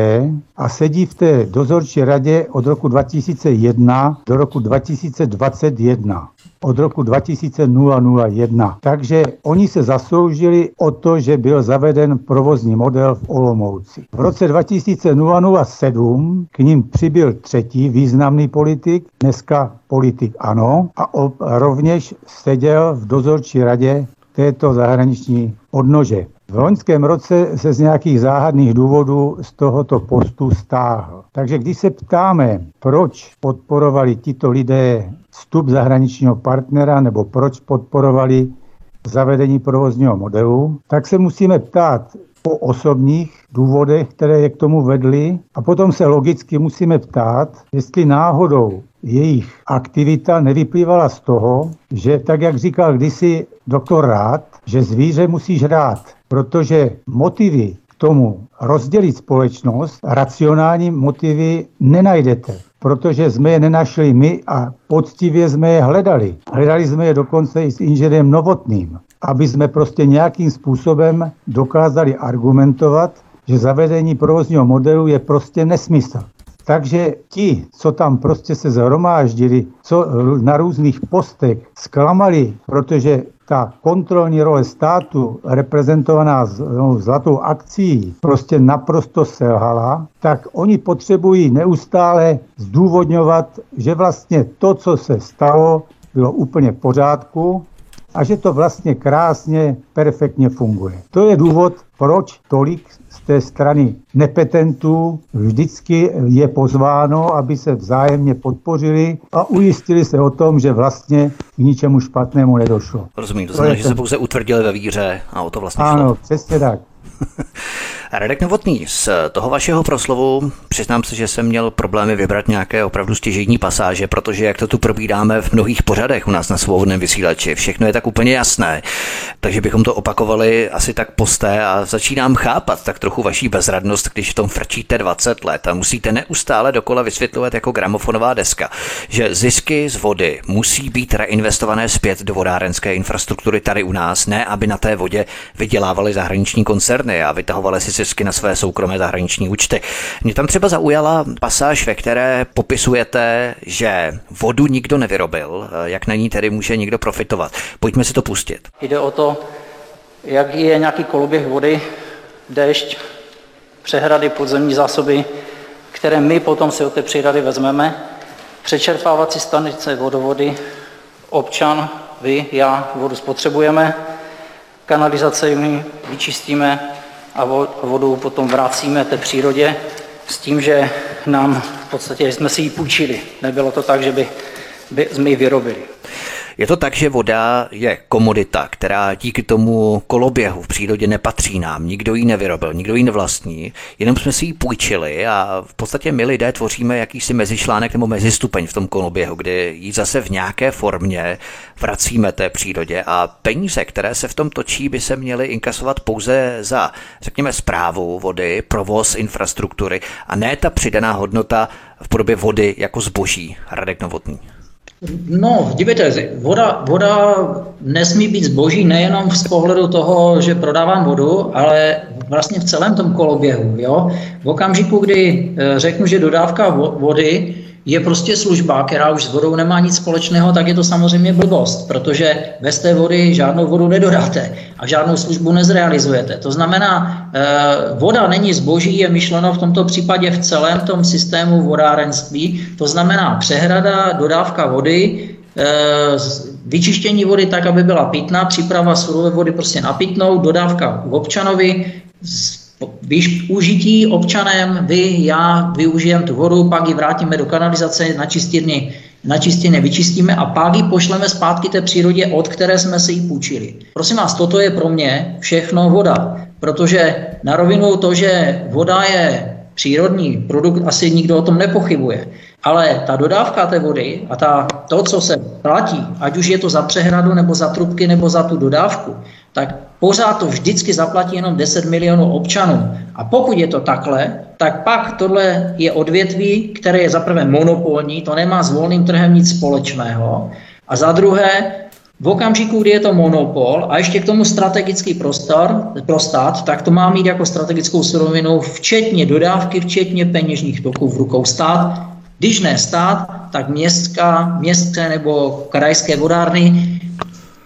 a sedí v té dozorčí radě od roku 2001 do roku 2021 od roku 2001. Takže oni se zasloužili o to, že byl zaveden provozní model v Olomouci. V roce 2007 k ním přibyl třetí významný politik, dneska politik ANO, a rovněž seděl v dozorčí radě této zahraniční odnože. V loňském roce se z nějakých záhadných důvodů z tohoto postu stáhl. Takže když se ptáme, proč podporovali tito lidé vstup zahraničního partnera nebo proč podporovali zavedení provozního modelu, tak se musíme ptát o osobních důvodech, které je k tomu vedly a potom se logicky musíme ptát, jestli náhodou jejich aktivita nevyplývala z toho, že tak, jak říkal kdysi doktor Rád, že zvíře musíš rád, protože motivy k tomu rozdělit společnost, racionální motivy nenajdete protože jsme je nenašli my a poctivě jsme je hledali. Hledali jsme je dokonce i s inženýrem Novotným, aby jsme prostě nějakým způsobem dokázali argumentovat, že zavedení provozního modelu je prostě nesmysl. Takže ti, co tam prostě se zhromáždili, co na různých postech zklamali, protože ta kontrolní role státu, reprezentovaná no, zlatou akcí, prostě naprosto selhala, tak oni potřebují neustále zdůvodňovat, že vlastně to, co se stalo, bylo úplně v pořádku a že to vlastně krásně, perfektně funguje. To je důvod, proč tolik té strany nepetentů vždycky je pozváno, aby se vzájemně podpořili a ujistili se o tom, že vlastně k ničemu špatnému nedošlo. Rozumím, to znamená, že se pouze utvrdili ve víře a o to vlastně ano, šlo. Ano, přesně tak. Radek Novotný, z toho vašeho proslovu přiznám se, že jsem měl problémy vybrat nějaké opravdu stěžejní pasáže, protože jak to tu probídáme v mnohých pořadech u nás na svobodném vysílači, všechno je tak úplně jasné. Takže bychom to opakovali asi tak posté a začínám chápat tak trochu vaší bezradnost, když v tom frčíte 20 let a musíte neustále dokola vysvětlovat jako gramofonová deska, že zisky z vody musí být reinvestované zpět do vodárenské infrastruktury tady u nás, ne aby na té vodě vydělávali zahraniční koncerny a vytahovali si zisky na své soukromé zahraniční účty. Mě tam třeba zaujala pasáž, ve které popisujete, že vodu nikdo nevyrobil, jak na ní tedy může někdo profitovat. Pojďme si to pustit. Jde o to, jak je nějaký koloběh vody, déšť, přehrady, podzemní zásoby, které my potom si od té přehrady vezmeme, přečerpávací stanice vodovody, občan, vy, já vodu spotřebujeme, kanalizace my vyčistíme, a vodu potom vracíme té přírodě s tím, že nám v podstatě jsme si ji půjčili. Nebylo to tak, že by, by jsme ji vyrobili. Je to tak, že voda je komodita, která díky tomu koloběhu v přírodě nepatří nám, nikdo ji nevyrobil, nikdo ji nevlastní, jenom jsme si ji půjčili a v podstatě my lidé tvoříme jakýsi mezišlánek nebo mezistupeň v tom koloběhu, kdy ji zase v nějaké formě vracíme té přírodě a peníze, které se v tom točí, by se měly inkasovat pouze za, řekněme, zprávu vody, provoz infrastruktury a ne ta přidaná hodnota v podobě vody jako zboží. Radek Novotný. No, dívejte, voda, voda nesmí být zboží nejenom z pohledu toho, že prodávám vodu, ale vlastně v celém tom koloběhu. Jo? V okamžiku, kdy eh, řeknu, že dodávka vody je prostě služba, která už s vodou nemá nic společného, tak je to samozřejmě blbost, protože bez té vody žádnou vodu nedodáte a žádnou službu nezrealizujete. To znamená, eh, voda není zboží, je myšleno v tomto případě v celém tom systému vodárenství. To znamená přehrada, dodávka vody, eh, vyčištění vody tak, aby byla pitná, příprava surové vody prostě na pitnou, dodávka k občanovi, užití občanem, vy, já využijeme tu vodu, pak ji vrátíme do kanalizace, na čistírny, na čistírny vyčistíme a pak ji pošleme zpátky té přírodě, od které jsme si ji půjčili. Prosím vás, toto je pro mě všechno voda, protože na rovinu to, že voda je přírodní produkt, asi nikdo o tom nepochybuje. Ale ta dodávka té vody a ta, to, co se platí, ať už je to za přehradu, nebo za trubky, nebo za tu dodávku, tak pořád to vždycky zaplatí jenom 10 milionů občanů. A pokud je to takhle, tak pak tohle je odvětví, které je zaprvé monopolní, to nemá s volným trhem nic společného. A za druhé, v okamžiku, kdy je to monopol a ještě k tomu strategický prostor, pro stát, tak to má mít jako strategickou surovinu včetně dodávky, včetně peněžních toků v rukou stát. Když ne stát, tak městská, městské nebo krajské vodárny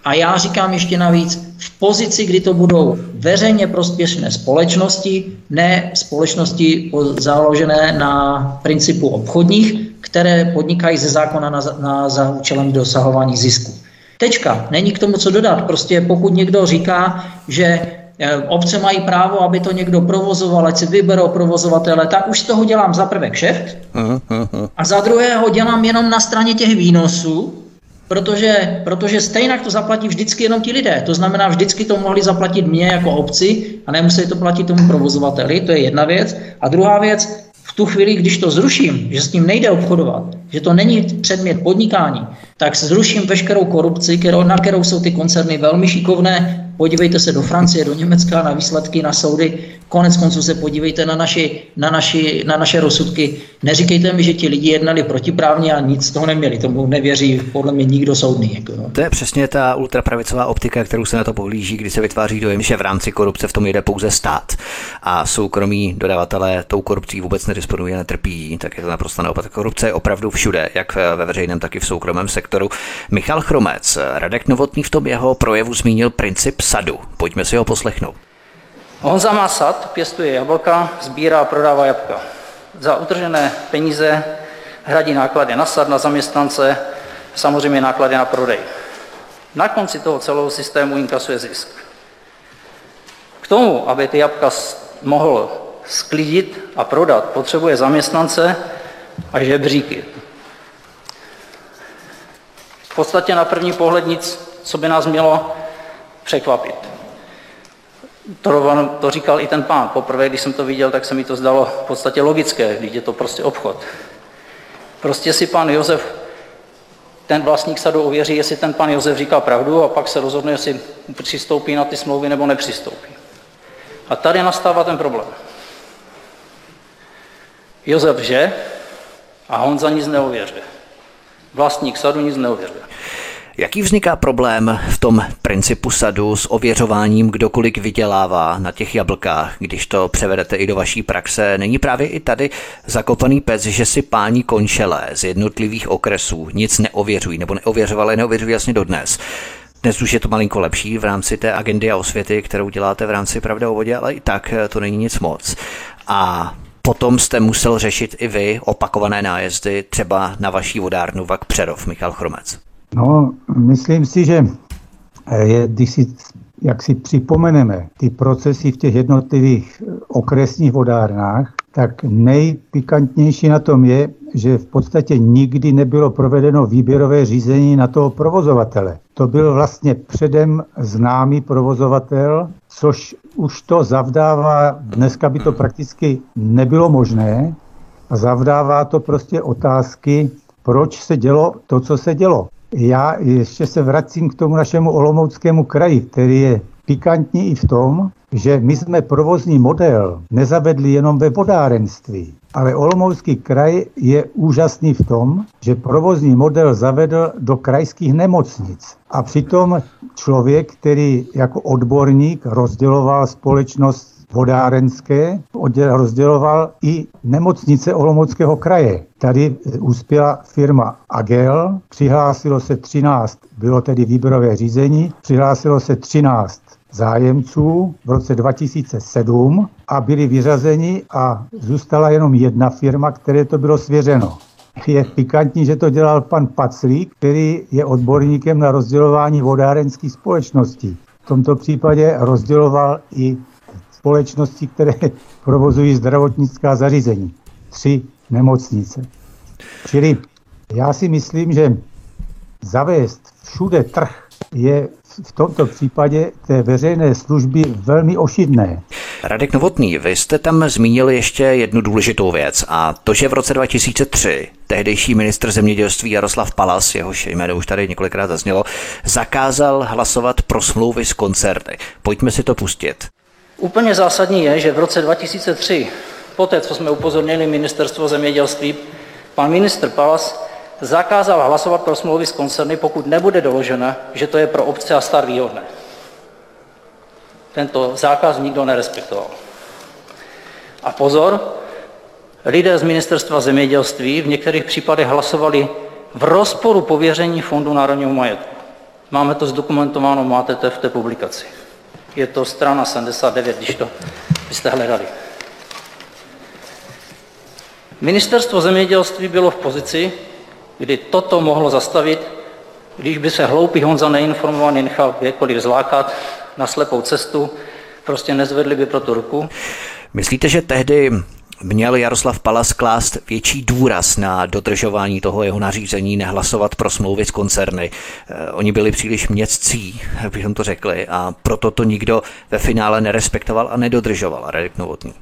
a já říkám ještě navíc, v pozici, kdy to budou veřejně prospěšné společnosti, ne společnosti založené na principu obchodních, které podnikají ze zákona na, na, za účelem dosahování zisku. Tečka. Není k tomu co dodat. Prostě pokud někdo říká, že eh, obce mají právo, aby to někdo provozoval, ať si vyberou provozovatele, tak už z toho dělám za prvé kšeft a za druhé ho dělám jenom na straně těch výnosů, protože, protože stejně to zaplatí vždycky jenom ti lidé. To znamená, vždycky to mohli zaplatit mě jako obci a nemuseli to platit tomu provozovateli, to je jedna věc. A druhá věc, v tu chvíli, když to zruším, že s tím nejde obchodovat, že to není předmět podnikání, tak zruším veškerou korupci, kterou, na kterou jsou ty koncerny velmi šikovné. Podívejte se do Francie, do Německa na výsledky, na soudy. Konec konců se podívejte na, naši, na, naši, na naše rozsudky. Neříkejte mi, že ti lidi jednali protiprávně a nic z toho neměli. Tomu nevěří podle mě nikdo soudný. Jako, no. To je přesně ta ultrapravicová optika, kterou se na to pohlíží, kdy se vytváří dojem, že v rámci korupce v tom jde pouze stát a soukromí dodavatelé tou korupcí vůbec nedisponují a netrpí. Tak je to naprosto naopak. Korupce je opravdu všude, jak ve veřejném, tak i v soukromém sektoru. Michal Chromec, Radek Novotný v tom jeho projevu zmínil princip sadu. Pojďme si ho poslechnout. Honza má sad, pěstuje jablka, sbírá a prodává jabka. Za utržené peníze hradí náklady na sad, na zaměstnance, samozřejmě náklady na prodej. Na konci toho celého systému inkasuje zisk. K tomu, aby ty jabka mohl sklidit a prodat, potřebuje zaměstnance a žebříky. V podstatě na první pohled nic, co by nás mělo překvapit. To, to říkal i ten pán. Poprvé, když jsem to viděl, tak se mi to zdalo v podstatě logické, když je to prostě obchod. Prostě si pan Josef, ten vlastník sadu ověří, jestli ten pan Josef říká pravdu a pak se rozhodne, jestli přistoupí na ty smlouvy nebo nepřistoupí. A tady nastává ten problém. Josef že a Honza nic neověřuje. Vlastník sadu nic neuvěřuje. Jaký vzniká problém v tom principu sadu s ověřováním, kdokoliv vydělává na těch jablkách, když to převedete i do vaší praxe? Není právě i tady zakopaný pec, že si páni končelé z jednotlivých okresů nic neověřují, nebo neověřovali, neověřují jasně dodnes. Dnes už je to malinko lepší v rámci té agendy a osvěty, kterou děláte v rámci Pravda o vodě, ale i tak to není nic moc. A Potom jste musel řešit i vy opakované nájezdy třeba na vaší vodárnu Vak Přerov, Michal Chromec. No, myslím si, že eh, je, když si, jak si připomeneme ty procesy v těch jednotlivých eh, okresních vodárnách, tak nejpikantnější na tom je, že v podstatě nikdy nebylo provedeno výběrové řízení na toho provozovatele. To byl vlastně předem známý provozovatel, což už to zavdává, dneska by to prakticky nebylo možné, a zavdává to prostě otázky, proč se dělo to, co se dělo. Já ještě se vracím k tomu našemu Olomouckému kraji, který je pikantní i v tom, že my jsme provozní model nezavedli jenom ve vodárenství, ale Olomoucký kraj je úžasný v tom, že provozní model zavedl do krajských nemocnic. A přitom člověk, který jako odborník rozděloval společnost vodárenské, rozděloval i nemocnice Olomouckého kraje. Tady uspěla firma Agel, přihlásilo se 13, bylo tedy výběrové řízení, přihlásilo se 13 zájemců v roce 2007 a byli vyřazeni a zůstala jenom jedna firma, které to bylo svěřeno. Je pikantní, že to dělal pan Paclík, který je odborníkem na rozdělování vodárenských společností. V tomto případě rozděloval i společnosti, které provozují zdravotnická zařízení. Tři nemocnice. Čili já si myslím, že zavést všude trh je v tomto případě té veřejné služby velmi ošidné. Radek Novotný, vy jste tam zmínil ještě jednu důležitou věc a to, že v roce 2003 tehdejší ministr zemědělství Jaroslav Palas, jehož jméno už tady několikrát zaznělo, zakázal hlasovat pro smlouvy s koncerny. Pojďme si to pustit. Úplně zásadní je, že v roce 2003, poté co jsme upozornili ministerstvo zemědělství, pan ministr Palas zakázal hlasovat pro smlouvy s koncerny, pokud nebude doloženo, že to je pro obce a stát výhodné. Tento zákaz nikdo nerespektoval. A pozor, lidé z ministerstva zemědělství v některých případech hlasovali v rozporu pověření Fondu národního majetku. Máme to zdokumentováno, máte to v té publikaci. Je to strana 79, když to byste hledali. Ministerstvo zemědělství bylo v pozici, kdy toto mohlo zastavit, když by se hloupý Honza neinformovaný nechal kdekoliv zlákat na slepou cestu, prostě nezvedli by pro tu ruku. Myslíte, že tehdy měl Jaroslav Palas klást větší důraz na dodržování toho jeho nařízení nehlasovat pro smlouvy s koncerny. Eh, oni byli příliš městcí, bychom to řekli, a proto to nikdo ve finále nerespektoval a nedodržoval. Radek Novotný.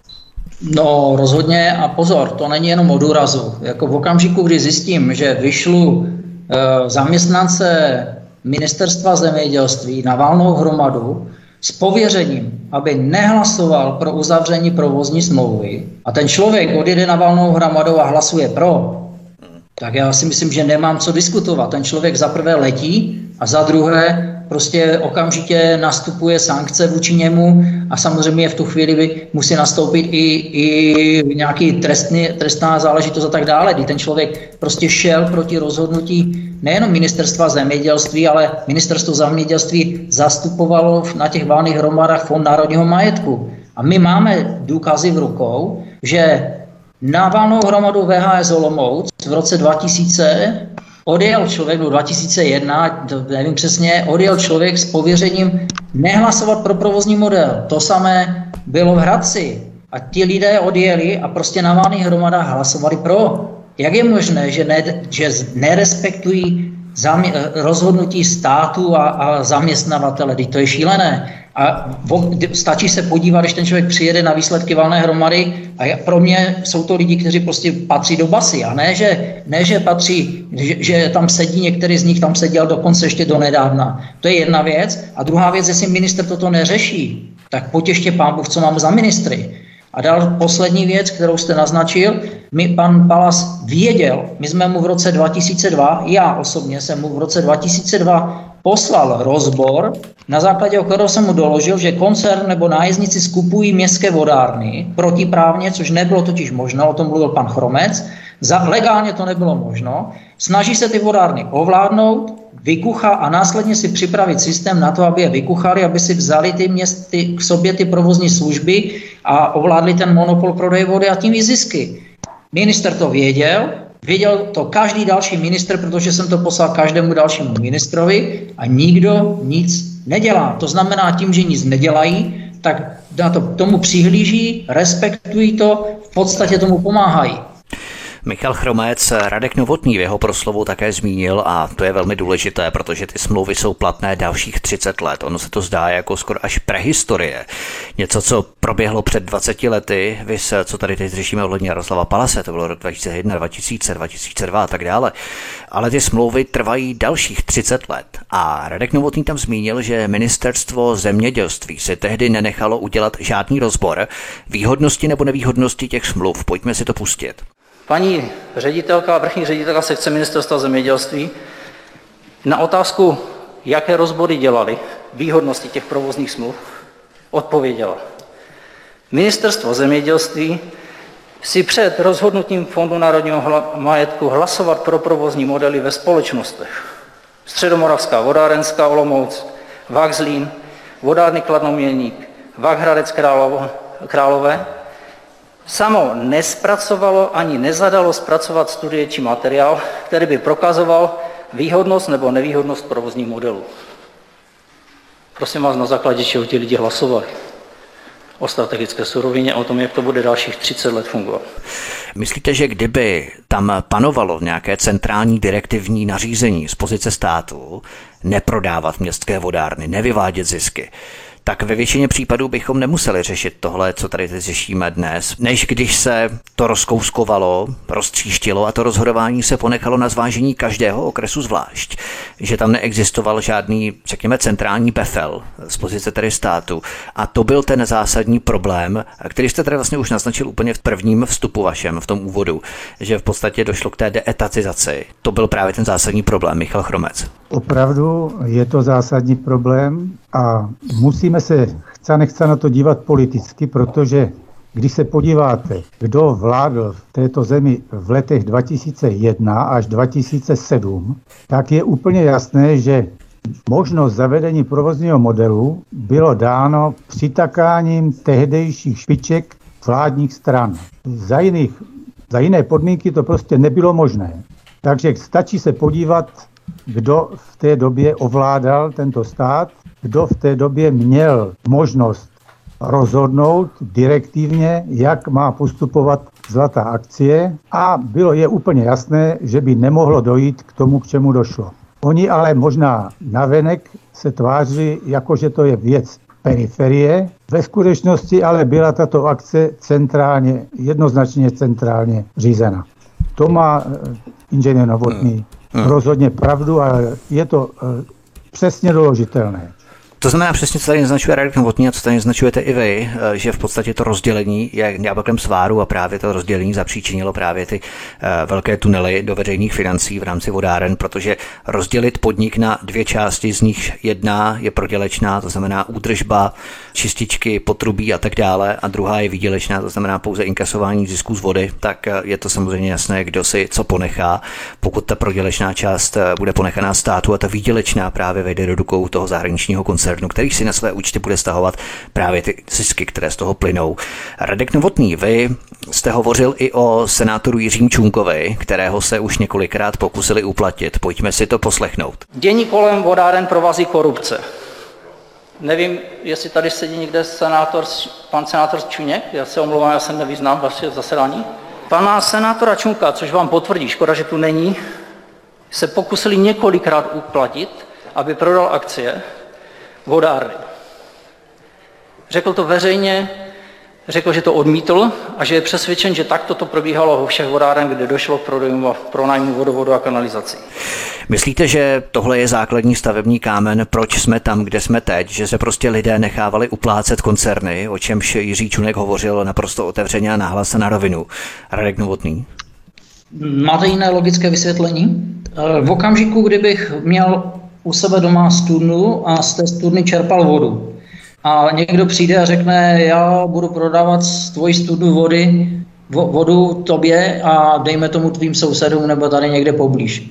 No rozhodně a pozor, to není jenom o důrazu. Jako v okamžiku, kdy zjistím, že vyšlu e, zaměstnance ministerstva zemědělství na válnou hromadu s pověřením, aby nehlasoval pro uzavření provozní smlouvy a ten člověk odjede na valnou hromadu a hlasuje pro, tak já si myslím, že nemám co diskutovat. Ten člověk za prvé letí a za druhé prostě okamžitě nastupuje sankce vůči němu a samozřejmě v tu chvíli musí nastoupit i, i nějaký trestný, trestná záležitost a tak dále, kdy ten člověk prostě šel proti rozhodnutí nejenom ministerstva zemědělství, ale ministerstvo zemědělství zastupovalo na těch válných hromadách Fond národního majetku. A my máme důkazy v rukou, že na válnou hromadu VHS Olomouc v roce 2000 odjel člověk do 2001, nevím přesně, odjel člověk s pověřením nehlasovat pro provozní model. To samé bylo v Hradci. A ti lidé odjeli a prostě na hromadách hlasovali pro. Jak je možné, že, ne, že nerespektují zamě, rozhodnutí státu a, a zaměstnavatele? To je šílené. A stačí se podívat, když ten člověk přijede na výsledky valné hromady a pro mě jsou to lidi, kteří prostě patří do basy a ne, že, ne, že patří, že, že tam sedí, některý z nich tam seděl dokonce ještě do nedávna. To je jedna věc. A druhá věc, jestli minister toto neřeší, tak potěště pán Bůh, co mám za ministry. A dal poslední věc, kterou jste naznačil, mi pan Palas věděl, my jsme mu v roce 2002, já osobně jsem mu v roce 2002 poslal rozbor, na základě kterého jsem mu doložil, že koncern nebo nájezdníci skupují městské vodárny protiprávně, což nebylo totiž možno, o tom mluvil pan Chromec, za, legálně to nebylo možno, snaží se ty vodárny ovládnout, vykucha a následně si připravit systém na to, aby je vykuchali, aby si vzali ty městy k sobě ty provozní služby a ovládli ten monopol prodeje vody a tím i zisky. Minister to věděl, Věděl to každý další minister, protože jsem to poslal každému dalšímu ministrovi a nikdo nic nedělá. To znamená, tím, že nic nedělají, tak na to, tomu přihlíží, respektují to, v podstatě tomu pomáhají. Michal Chromec, Radek Novotný v jeho proslovu také zmínil a to je velmi důležité, protože ty smlouvy jsou platné dalších 30 let. Ono se to zdá jako skoro až prehistorie. Něco, co proběhlo před 20 lety, vys, co tady teď řešíme ohledně Jaroslava Palase, to bylo rok 2001, 2000, 2002 a tak dále. Ale ty smlouvy trvají dalších 30 let. A Radek Novotný tam zmínil, že ministerstvo zemědělství si tehdy nenechalo udělat žádný rozbor výhodnosti nebo nevýhodnosti těch smluv. Pojďme si to pustit. Paní ředitelka, vrchní ředitelka sekce ministerstva zemědělství na otázku, jaké rozbory dělali, výhodnosti těch provozních smluv, odpověděla. Ministerstvo zemědělství si před rozhodnutím Fondu národního majetku hlasovat pro provozní modely ve společnostech Středomoravská vodárenská Olomouc, Vakzlín, Vodárny Kladnoměník, Vak Králové, samo nespracovalo ani nezadalo zpracovat studie či materiál, který by prokazoval výhodnost nebo nevýhodnost provozních modelů. Prosím vás, na základě čeho ti lidi hlasovali o strategické surovině o tom, jak to bude dalších 30 let fungovat. Myslíte, že kdyby tam panovalo nějaké centrální direktivní nařízení z pozice státu neprodávat městské vodárny, nevyvádět zisky, tak ve většině případů bychom nemuseli řešit tohle, co tady řešíme dnes, než když se to rozkouskovalo, roztříštilo a to rozhodování se ponechalo na zvážení každého okresu zvlášť. Že tam neexistoval žádný, řekněme, centrální befel z pozice tedy státu. A to byl ten zásadní problém, který jste tady vlastně už naznačil úplně v prvním vstupu vašem, v tom úvodu, že v podstatě došlo k té deetatizaci. To byl právě ten zásadní problém, Michal Chromec. Opravdu je to zásadní problém a musíme se chce nechce na to dívat politicky, protože když se podíváte, kdo vládl v této zemi v letech 2001 až 2007, tak je úplně jasné, že možnost zavedení provozního modelu bylo dáno přitakáním tehdejších špiček vládních stran. Za, jiných, za jiné podmínky to prostě nebylo možné. Takže stačí se podívat kdo v té době ovládal tento stát, kdo v té době měl možnost rozhodnout direktivně, jak má postupovat zlatá akcie a bylo je úplně jasné, že by nemohlo dojít k tomu, k čemu došlo. Oni ale možná navenek se tváří, jako že to je věc periferie. Ve skutečnosti ale byla tato akce centrálně, jednoznačně centrálně řízena. To má eh, inženýr Novotný hmm. Rozhodně pravdu a je to eh, přesně doložitelné. To znamená přesně, co tady naznačuje Radek Novotný a co tady naznačujete i vy, eh, že v podstatě to rozdělení je jablkem sváru a právě to rozdělení zapříčinilo právě ty eh, velké tunely do veřejných financí v rámci vodáren, protože rozdělit podnik na dvě části, z nich jedna je prodělečná, to znamená údržba, čističky, potrubí a tak dále, a druhá je výdělečná, to znamená pouze inkasování zisků z vody, tak eh, je to samozřejmě jasné, kdo si co ponechá. Pokud ta prodělečná část bude ponechaná státu a ta výdělečná právě vejde do rukou toho zahraničního koncernu, koncernu, který si na své účty bude stahovat právě ty zisky, které z toho plynou. Radek Novotný, vy jste hovořil i o senátoru Jiřím Čunkovi, kterého se už několikrát pokusili uplatit. Pojďme si to poslechnout. Dění kolem vodáren provazí korupce. Nevím, jestli tady sedí někde senátor, pan senátor Čuněk, já se omlouvám, já se nevyznám vaše zasedání. Pana senátora Čunka, což vám potvrdí, škoda, že tu není, se pokusili několikrát uplatit, aby prodal akcie vodárny. Řekl to veřejně, řekl, že to odmítl a že je přesvědčen, že takto to probíhalo ho všech vodáren, kde došlo k pronájmu vodovodu a kanalizací. Myslíte, že tohle je základní stavební kámen, proč jsme tam, kde jsme teď, že se prostě lidé nechávali uplácet koncerny, o čemž Jiří Čunek hovořil naprosto otevřeně a nahlas na rovinu. Radek Novotný. Máte jiné logické vysvětlení? V okamžiku, kdybych měl u sebe doma studnu a z té studny čerpal vodu. A někdo přijde a řekne, já budu prodávat z tvojí studnu vody, vodu tobě a dejme tomu tvým sousedům nebo tady někde poblíž.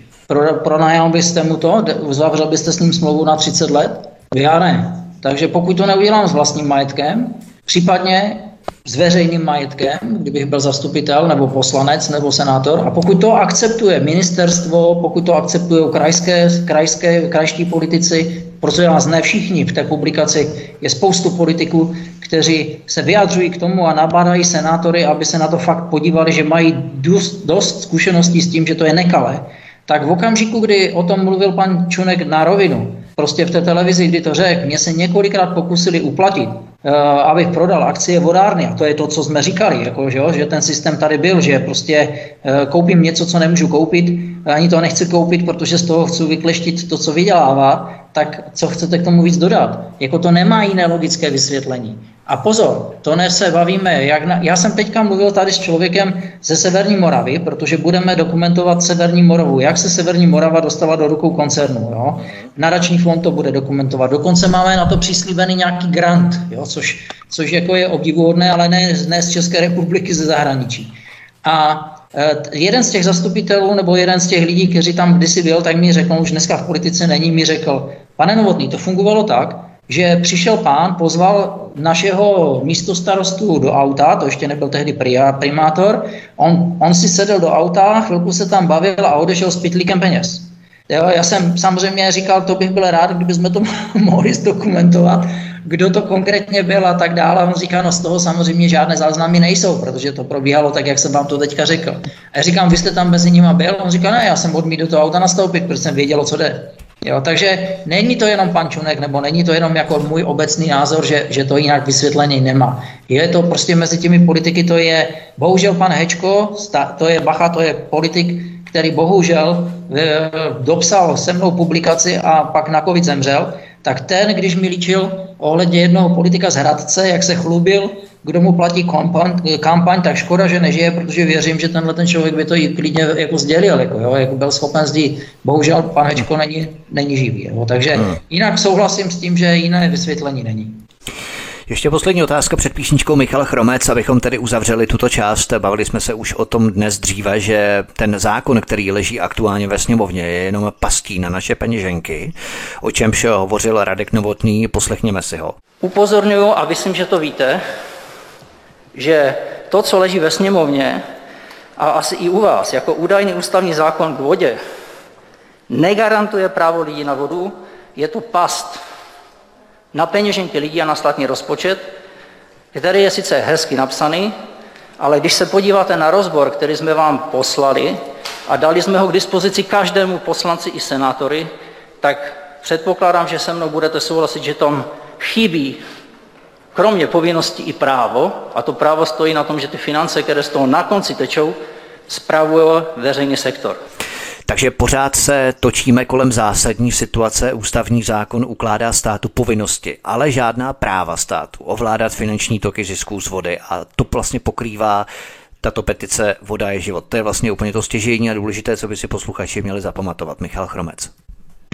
Pronajal byste mu to, uzavřel byste s ním smlouvu na 30 let? Já ne. Takže pokud to neudělám s vlastním majetkem, případně s veřejným majetkem, kdybych byl zastupitel nebo poslanec nebo senátor. A pokud to akceptuje ministerstvo, pokud to akceptují krajské, krajské, krajští politici, prosím vás, ne všichni v té publikaci, je spoustu politiků, kteří se vyjadřují k tomu a nabádají senátory, aby se na to fakt podívali, že mají dost, dost zkušeností s tím, že to je nekalé. Tak v okamžiku, kdy o tom mluvil pan Čunek na rovinu, prostě v té televizi, kdy to řekl, mě se několikrát pokusili uplatit, abych prodal akcie vodárny. A to je to, co jsme říkali, jako, že, jo, že ten systém tady byl, že prostě uh, koupím něco, co nemůžu koupit, ani to nechci koupit, protože z toho chci vykleštit to, co vydělává, tak co chcete k tomu víc dodat? Jako to nemá jiné logické vysvětlení. A pozor, to ne se bavíme, jak na, já jsem teďka mluvil tady s člověkem ze Severní Moravy, protože budeme dokumentovat Severní Moravu, jak se Severní Morava dostala do rukou koncernu. Jo? Nadační fond to bude dokumentovat. Dokonce máme na to přislíbený nějaký grant, jo? Což, což jako je obdivuhodné, ale ne, ne z České republiky, ze zahraničí. A e, jeden z těch zastupitelů nebo jeden z těch lidí, kteří tam kdysi byl, tak mi řekl, už dneska v politice není, mi řekl, pane Novotný, to fungovalo tak, že přišel pán, pozval našeho místostarostu do auta, to ještě nebyl tehdy primátor, on, on si sedl do auta, chvilku se tam bavil a odešel s pitlíkem peněz. Jo, já jsem samozřejmě říkal, to bych byl rád, kdybychom to mohli zdokumentovat, kdo to konkrétně byl a tak dále. On říká, no z toho samozřejmě žádné záznamy nejsou, protože to probíhalo tak, jak jsem vám to teďka řekl. A já říkám, vy jste tam mezi nimi byl? On říká, ne, já jsem odmítl do toho auta nastoupit, protože jsem věděl, co jde. Jo, takže není to jenom pan Čunek, nebo není to jenom jako můj obecný názor, že, že to jinak vysvětlení nemá. Je to prostě mezi těmi politiky, to je, bohužel pan Hečko, to je Bacha, to je politik, který bohužel e, dopsal se mnou publikaci a pak na covid zemřel, tak ten, když mi líčil ohledně jednoho politika z Hradce, jak se chlubil, kdo mu platí kampaň, kampaň, tak škoda, že nežije, protože věřím, že tenhle ten člověk by to i klidně jako sdělil, jako, jo, jako byl schopen zdít. Bohužel pan Hečko není, není živý. Jo, takže hmm. jinak souhlasím s tím, že jiné vysvětlení není. Ještě poslední otázka před písničkou Michal Chromec, abychom tedy uzavřeli tuto část. Bavili jsme se už o tom dnes dříve, že ten zákon, který leží aktuálně ve sněmovně, je jenom pastí na naše peněženky, o čemž hovořil Radek Novotný, poslechněme si ho. Upozorňuji, a myslím, že to víte, že to, co leží ve sněmovně, a asi i u vás, jako údajný ústavní zákon k vodě, negarantuje právo lidí na vodu, je to past na peněženky lidí a na státní rozpočet, který je sice hezky napsaný, ale když se podíváte na rozbor, který jsme vám poslali a dali jsme ho k dispozici každému poslanci i senátory, tak předpokládám, že se mnou budete souhlasit, že tam chybí kromě povinnosti i právo, a to právo stojí na tom, že ty finance, které z toho na konci tečou, spravuje veřejný sektor. Takže pořád se točíme kolem zásadní situace. Ústavní zákon ukládá státu povinnosti, ale žádná práva státu ovládat finanční toky zisků z vody a to vlastně pokrývá tato petice Voda je život. To je vlastně úplně to stěžení a důležité, co by si posluchači měli zapamatovat. Michal Chromec.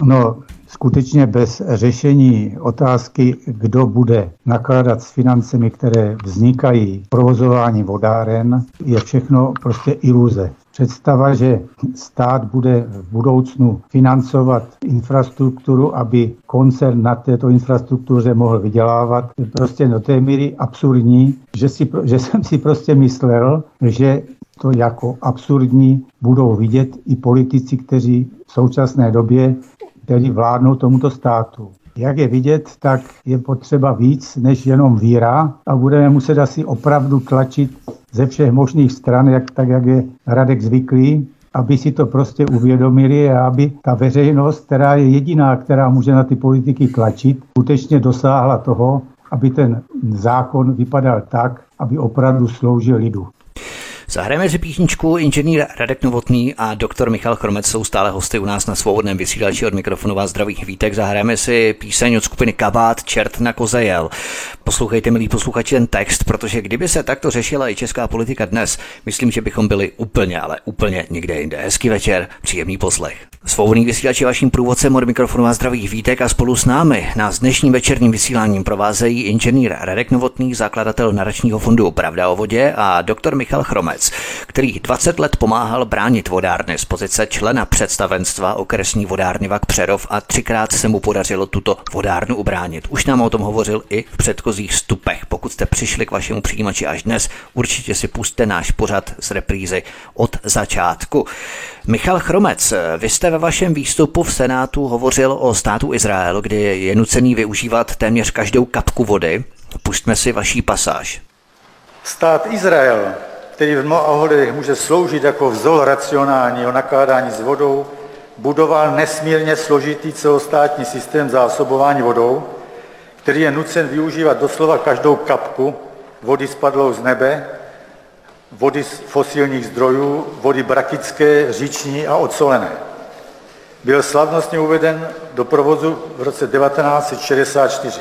No, skutečně bez řešení otázky, kdo bude nakládat s financemi, které vznikají provozování vodáren, je všechno prostě iluze. Představa, že stát bude v budoucnu financovat infrastrukturu, aby koncern na této infrastruktuře mohl vydělávat, je prostě do té míry absurdní, že, si, že jsem si prostě myslel, že to jako absurdní budou vidět i politici, kteří v současné době který vládnou tomuto státu. Jak je vidět, tak je potřeba víc než jenom víra a budeme muset asi opravdu tlačit ze všech možných stran, jak, tak jak je Radek zvyklý, aby si to prostě uvědomili a aby ta veřejnost, která je jediná, která může na ty politiky tlačit, skutečně dosáhla toho, aby ten zákon vypadal tak, aby opravdu sloužil lidu. Zahrajeme si písničku inženýr Radek Novotný a doktor Michal Chromec jsou stále hosty u nás na svobodném vysílači od mikrofonu vás zdravých vítek. Zahrajeme si píseň od skupiny Kabát Čert na koze jel. Poslouchejte, milí posluchači, ten text, protože kdyby se takto řešila i česká politika dnes, myslím, že bychom byli úplně, ale úplně někde jinde. Hezký večer, příjemný poslech. Svobodný vysílač je vaším průvodcem od mikrofonu vás zdravých vítek a spolu s námi nás dnešním večerním vysíláním provázejí inženýr Radek Novotný, zakladatel naračního fondu Pravda o vodě a doktor Michal Chromec, který 20 let pomáhal bránit vodárny z pozice člena představenstva okresní vodárny Vak Přerov a třikrát se mu podařilo tuto vodárnu ubránit. Už nám o tom hovořil i v předchozích stupech. Pokud jste přišli k vašemu přijímači až dnes, určitě si puste náš pořad z reprízy od začátku. Michal Chromec, vy jste ve vašem výstupu v Senátu hovořil o státu Izrael, kdy je nucený využívat téměř každou kapku vody. Pustme si vaší pasáž. Stát Izrael, který v mnoha ohledech může sloužit jako vzor racionálního nakládání s vodou, budoval nesmírně složitý celostátní systém zásobování vodou, který je nucen využívat doslova každou kapku vody spadlou z nebe, vody z fosilních zdrojů, vody brakické, říční a odsolené. Byl slavnostně uveden do provozu v roce 1964.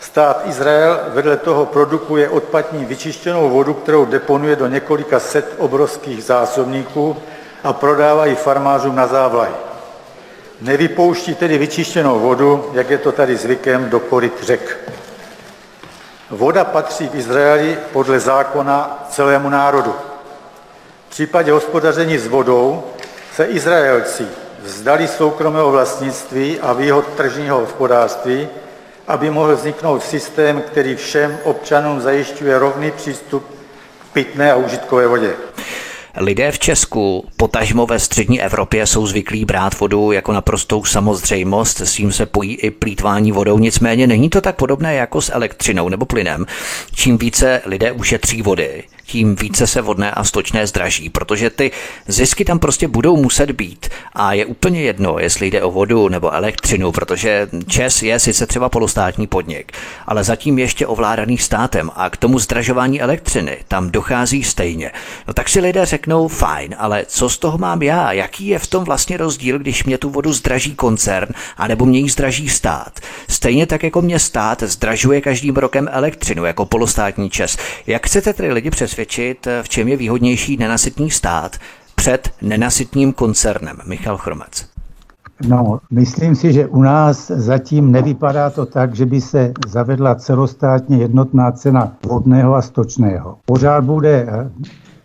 Stát Izrael vedle toho produkuje odpadní vyčištěnou vodu, kterou deponuje do několika set obrovských zásobníků a prodává ji farmářům na závlaj. Nevypouští tedy vyčištěnou vodu, jak je to tady zvykem, do koryt řek. Voda patří v Izraeli podle zákona celému národu. V případě hospodaření s vodou se Izraelci vzdali soukromého vlastnictví a výhod tržního hospodářství, aby mohl vzniknout systém, který všem občanům zajišťuje rovný přístup k pitné a užitkové vodě. Lidé v Česku, potažmo ve střední Evropě, jsou zvyklí brát vodu jako naprostou samozřejmost, s tím se pojí i plítvání vodou, nicméně není to tak podobné jako s elektřinou nebo plynem. Čím více lidé ušetří vody, tím více se vodné a stočné zdraží, protože ty zisky tam prostě budou muset být. A je úplně jedno, jestli jde o vodu nebo elektřinu, protože ČES je sice třeba polostátní podnik, ale zatím ještě ovládaný státem a k tomu zdražování elektřiny tam dochází stejně. No tak si lidé řeknou, fajn, ale co z toho mám já? Jaký je v tom vlastně rozdíl, když mě tu vodu zdraží koncern, anebo mě ji zdraží stát? Stejně tak jako mě stát zdražuje každým rokem elektřinu jako polostátní ČES. Jak chcete tedy lidi přesvědčit, přesvědčit, eh, v čem je výhodnější nenasytný stát před nenasytným koncernem. Michal Chromec. No, myslím si, že u nás zatím nevypadá to tak, že by se zavedla celostátně jednotná cena vodného a stočného. Pořád bude eh,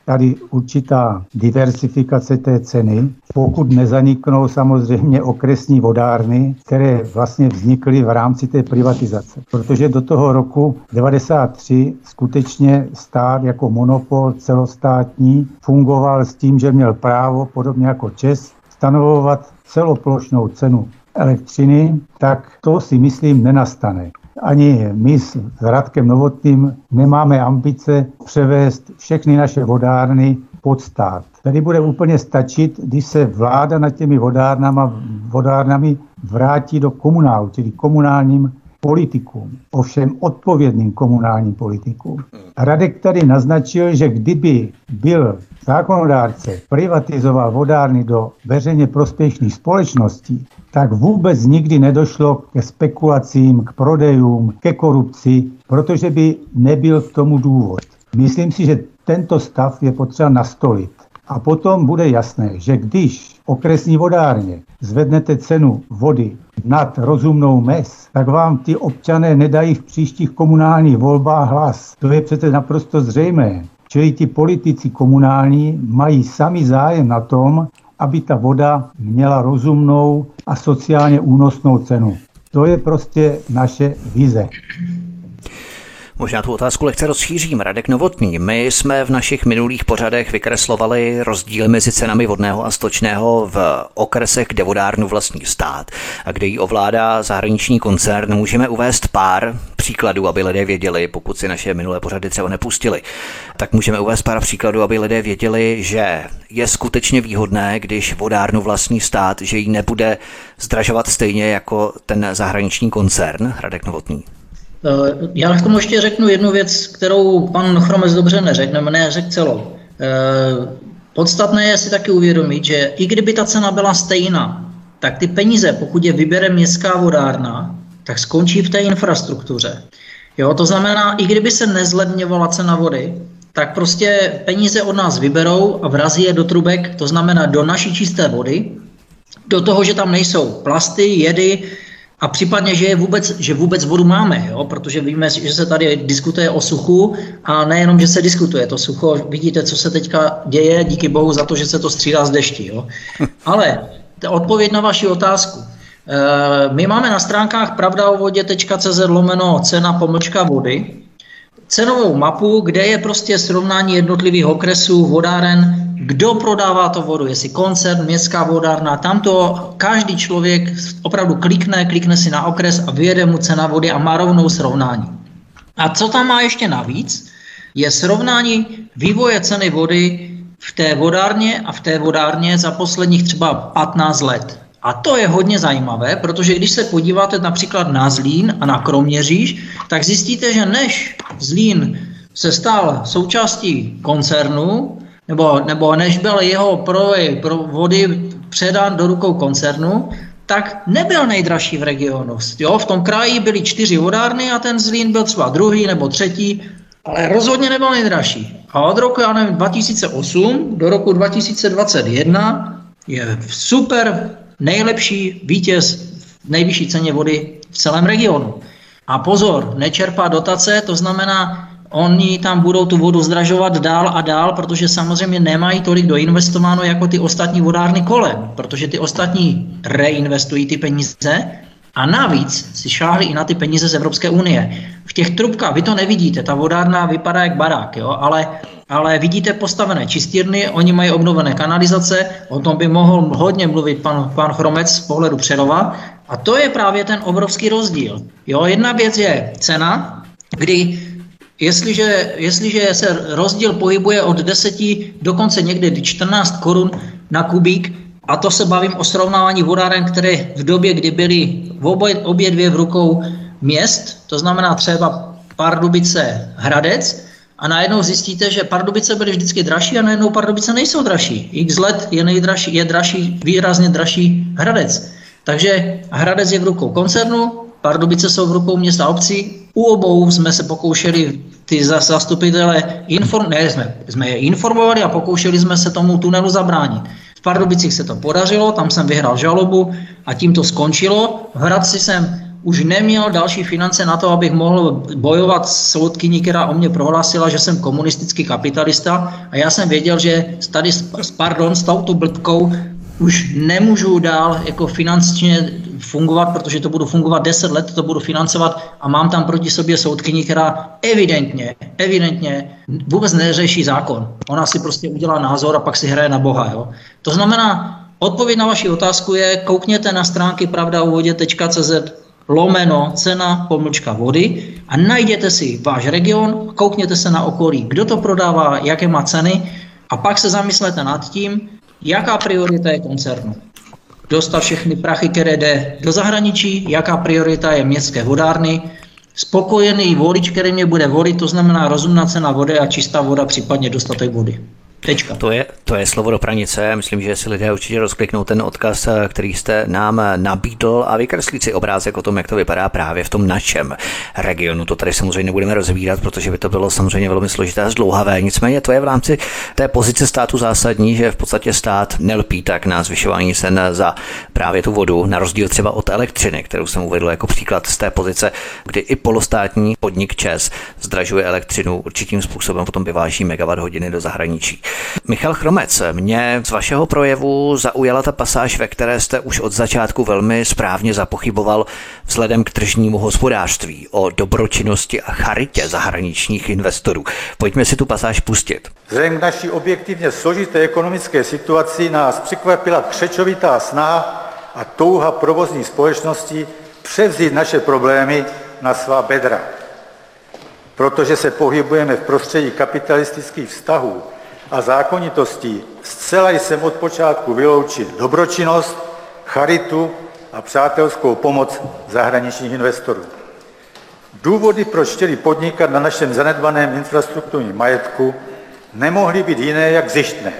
tady určitá diversifikace té ceny, pokud nezaniknou samozřejmě okresní vodárny, které vlastně vznikly v rámci té privatizace. Protože do toho roku 93 skutečně stát jako monopol celostátní fungoval s tím, že měl právo, podobně jako Čes, stanovovat celoplošnou cenu elektřiny, tak to si myslím nenastane. Ani my s Radkem Novotným nemáme ambice převést všechny naše vodárny pod stát. Tady bude úplně stačit, když se vláda nad těmi vodárnama, vodárnami vrátí do komunálu, čili komunálním politikům, ovšem odpovědným komunálním politikům. Radek tady naznačil, že kdyby byl zákonodárce privatizoval vodárny do veřejně prospěšných společností, tak vůbec nikdy nedošlo ke spekulacím, k prodejům, ke korupci, protože by nebyl k tomu důvod. Myslím si, že tento stav je potřeba nastolit. A potom bude jasné, že když okresní vodárně zvednete cenu vody nad rozumnou mez, tak vám ty občané nedají v příštích komunálních volbách hlas. To je přece naprosto zřejmé. Čili ti politici komunální mají sami zájem na tom, aby ta voda měla rozumnou a sociálně únosnou cenu. To je prostě naše vize. Možná tu otázku lehce rozšířím. Radek Novotný, my jsme v našich minulých pořadech vykreslovali rozdíl mezi cenami vodného a stočného v okresech, kde vodárnu vlastní stát a kde ji ovládá zahraniční koncern. Můžeme uvést pár příkladů, aby lidé věděli, pokud si naše minulé pořady třeba nepustili, tak můžeme uvést pár příkladů, aby lidé věděli, že je skutečně výhodné, když vodárnu vlastní stát, že ji nebude zdražovat stejně jako ten zahraniční koncern, Radek Novotný. Eh, já k tomu ještě řeknu jednu věc, kterou pan Chromec dobře neřekl, nebo neřekl celou. Eh, podstatné je si taky uvědomit, že i kdyby ta cena byla stejná, tak ty peníze, pokud je vybere městská vodárna, tak skončí v té infrastruktuře. Jo, to znamená, i kdyby se nezledňovala cena vody, tak prostě peníze od nás vyberou a vrazí je do trubek, to znamená do naší čisté vody, do toho, že tam nejsou plasty, jedy, a případně, že, je vůbec, že vůbec vodu máme, jo? protože víme, že se tady diskutuje o suchu a nejenom, že se diskutuje to sucho, vidíte, co se teďka děje, díky bohu za to, že se to střídá z dešti. Jo? Ale odpověď na vaši otázku. E, my máme na stránkách pravdaovodě.cz lomeno cena pomlčka vody. Cenovou mapu, kde je prostě srovnání jednotlivých okresů, vodáren, kdo prodává to vodu, jestli koncern, městská vodárna, tam to každý člověk opravdu klikne, klikne si na okres a vyjede mu cena vody a má rovnou srovnání. A co tam má ještě navíc, je srovnání vývoje ceny vody v té vodárně a v té vodárně za posledních třeba 15 let. A to je hodně zajímavé, protože když se podíváte například na Zlín a na Kroměříž, tak zjistíte, že než Zlín se stal součástí koncernu, nebo, nebo než byl jeho prodej pro vody předán do rukou koncernu, tak nebyl nejdražší v regionu. Jo, v tom kraji byly čtyři vodárny a ten Zlín byl třeba druhý nebo třetí, ale rozhodně nebyl nejdražší. A od roku, já nevím, 2008 do roku 2021 je super nejlepší vítěz v nejvyšší ceně vody v celém regionu. A pozor, nečerpá dotace, to znamená, oni tam budou tu vodu zdražovat dál a dál, protože samozřejmě nemají tolik doinvestováno jako ty ostatní vodárny kolem, protože ty ostatní reinvestují ty peníze a navíc si šáhli i na ty peníze z Evropské unie. V těch trubkách, vy to nevidíte, ta vodárna vypadá jak barák, jo, ale, ale vidíte postavené čistírny, oni mají obnovené kanalizace, o tom by mohl hodně mluvit pan, pan Chromec z pohledu Přerova. A to je právě ten obrovský rozdíl. Jo, jedna věc je cena, kdy Jestliže, jestliže se rozdíl pohybuje od 10 dokonce někdy 14 korun na kubík, a to se bavím o srovnávání vodáren, které v době, kdy byly obě, obě dvě v rukou měst, to znamená třeba Pardubice Hradec, a najednou zjistíte, že Pardubice byly vždycky dražší a najednou Pardubice nejsou dražší. X let je, nejdražší, je dražší, výrazně dražší Hradec. Takže Hradec je v rukou koncernu, Pardubice jsou v rukou města obcí. U obou jsme se pokoušeli ty zastupitele, inform, ne, jsme, jsme je informovali a pokoušeli jsme se tomu tunelu zabránit. V Pardubicích se to podařilo, tam jsem vyhrál žalobu a tím to skončilo. V Hradci jsem už neměl další finance na to, abych mohl bojovat s soudkyní, která o mě prohlásila, že jsem komunistický kapitalista a já jsem věděl, že tady s, pardon, s touto blbkou už nemůžu dál jako finančně fungovat, protože to budu fungovat 10 let, to budu financovat a mám tam proti sobě soudkyni, která evidentně, evidentně vůbec neřeší zákon. Ona si prostě udělá názor a pak si hraje na Boha. Jo? To znamená, odpověď na vaši otázku je, koukněte na stránky pravdauvodě.cz lomeno cena pomlčka vody. A najděte si váš region, koukněte se na okolí, kdo to prodává, jaké má ceny. A pak se zamyslete nad tím, jaká priorita je koncernu. Dostat všechny prachy, které jde do zahraničí, jaká priorita je městské vodárny, spokojený volič, který mě bude volit, to znamená rozumná cena vody a čistá voda, případně dostatek vody. Tečka. To je, to je slovo do pranice. Myslím, že si lidé určitě rozkliknou ten odkaz, který jste nám nabídl a vykreslí si obrázek o tom, jak to vypadá právě v tom našem regionu. To tady samozřejmě nebudeme rozvírat, protože by to bylo samozřejmě velmi složité a zdlouhavé. Nicméně to je v rámci té pozice státu zásadní, že v podstatě stát nelpí tak na zvyšování cen za právě tu vodu, na rozdíl třeba od elektřiny, kterou jsem uvedl jako příklad z té pozice, kdy i polostátní podnik ČES zdražuje elektřinu určitým způsobem, potom vyváží megawatt hodiny do zahraničí. Michal Chromec, mě z vašeho projevu zaujala ta pasáž, ve které jste už od začátku velmi správně zapochyboval vzhledem k tržnímu hospodářství o dobročinnosti a charitě zahraničních investorů. Pojďme si tu pasáž pustit. Vzhledem k naší objektivně složité ekonomické situaci nás překvapila křečovitá snaha a touha provozní společnosti převzít naše problémy na svá bedra. Protože se pohybujeme v prostředí kapitalistických vztahů, a zákonitostí zcela jsem od počátku vyloučil dobročinnost, charitu a přátelskou pomoc zahraničních investorů. Důvody, proč chtěli podnikat na našem zanedbaném infrastrukturním majetku, nemohly být jiné jak zjištné.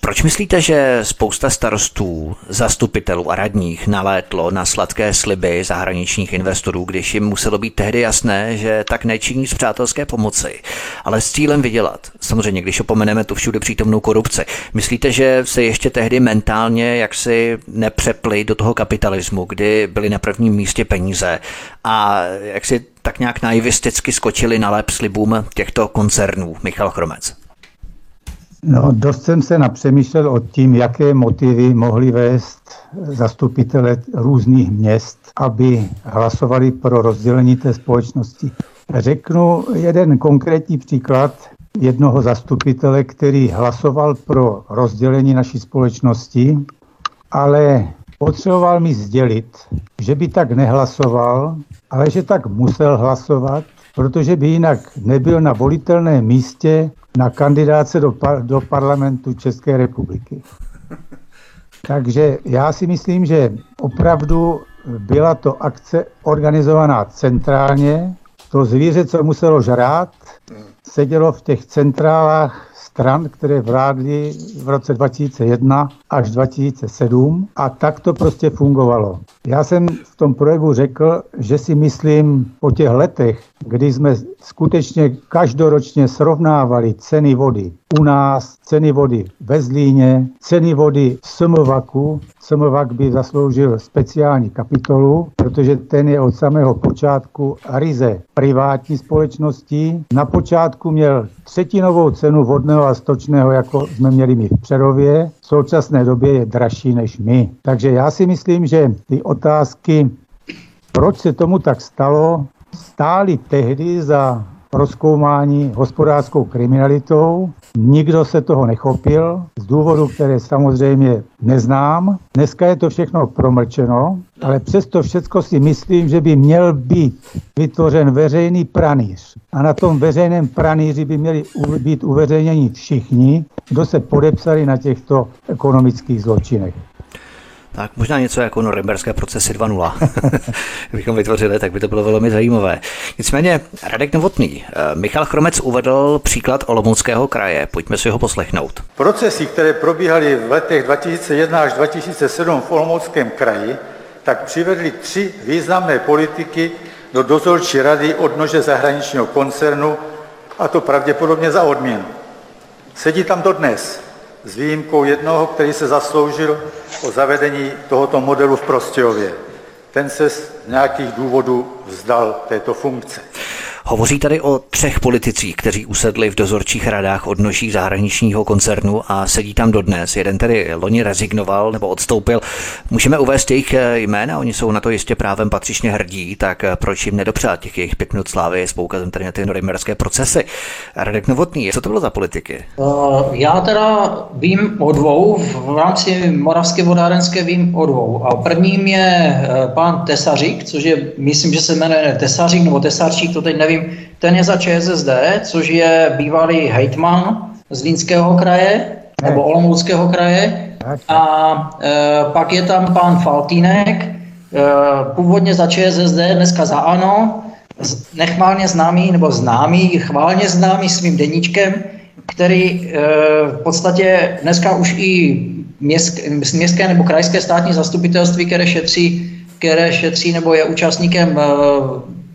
Proč myslíte, že spousta starostů, zastupitelů a radních nalétlo na sladké sliby zahraničních investorů, když jim muselo být tehdy jasné, že tak nečiní z přátelské pomoci, ale s cílem vydělat? Samozřejmě, když opomeneme tu všude přítomnou korupci. Myslíte, že se ještě tehdy mentálně jaksi nepřepli do toho kapitalismu, kdy byly na prvním místě peníze a jak si tak nějak naivisticky skočili na lep slibům těchto koncernů? Michal Chromec. No, dost jsem se napřemýšlel o tím, jaké motivy mohly vést zastupitele různých měst, aby hlasovali pro rozdělení té společnosti. Řeknu jeden konkrétní příklad jednoho zastupitele, který hlasoval pro rozdělení naší společnosti, ale potřeboval mi sdělit, že by tak nehlasoval, ale že tak musel hlasovat, protože by jinak nebyl na volitelném místě na kandidáce do, par- do parlamentu České republiky. Takže já si myslím, že opravdu byla to akce organizovaná centrálně. To zvíře, co muselo žrát, sedělo v těch centrálách stran, které vládly v roce 2001 až 2007 a tak to prostě fungovalo. Já jsem v tom projevu řekl, že si myslím po těch letech, kdy jsme skutečně každoročně srovnávali ceny vody u nás, ceny vody ve Zlíně, ceny vody v Smvaku. Smvak by zasloužil speciální kapitolu, protože ten je od samého počátku ryze privátní společností. Na počátku měl třetinovou cenu vodného a stočného, jako jsme měli my v Přerově. Současné době je dražší než my. Takže já si myslím, že ty otázky, proč se tomu tak stalo, stály tehdy za proskoumání hospodářskou kriminalitou. Nikdo se toho nechopil z důvodu, které samozřejmě neznám. Dneska je to všechno promlčeno, ale přesto všechno si myslím, že by měl být vytvořen veřejný pranýř. A na tom veřejném pranýři by měli být uveřejněni všichni, kdo se podepsali na těchto ekonomických zločinech. Tak možná něco jako norimberské procesy 2.0 bychom vytvořili, tak by to bylo velmi zajímavé. Nicméně Radek Novotný, eh, Michal Chromec uvedl příklad Olomouckého kraje. Pojďme si ho poslechnout. Procesy, které probíhaly v letech 2001 až 2007 v Olomouckém kraji, tak přivedly tři významné politiky do dozorčí rady odnože zahraničního koncernu, a to pravděpodobně za odměnu. Sedí tam dodnes s výjimkou jednoho, který se zasloužil o zavedení tohoto modelu v Prostějově. Ten se z nějakých důvodů vzdal této funkce. Hovoří tady o třech politicích, kteří usedli v dozorčích radách odnoží zahraničního koncernu a sedí tam dodnes. Jeden tedy loni rezignoval nebo odstoupil. Můžeme uvést jejich jména, oni jsou na to jistě právem patřičně hrdí, tak proč jim nedopřát těch jejich pět minut slávy s poukazem tady na ty norimberské procesy. Radek Novotný, co to bylo za politiky? Uh, já teda vím o dvou, v rámci Moravské vodárenské vím o dvou. A prvním je pán Tesařík, což je, myslím, že se jmenuje Tesařík nebo Tesarčík, to teď nevím, ten je za ČSSD, což je bývalý hejtman z Línského kraje nebo Olomouckého kraje. A e, pak je tam pan Faltínek, e, původně za ČSSD, dneska za ANO, nechválně známý, nebo známý, chválně známý svým deníčkem, který e, v podstatě dneska už i městské, městské nebo krajské státní zastupitelství, které šetří, které šetří nebo je účastníkem e,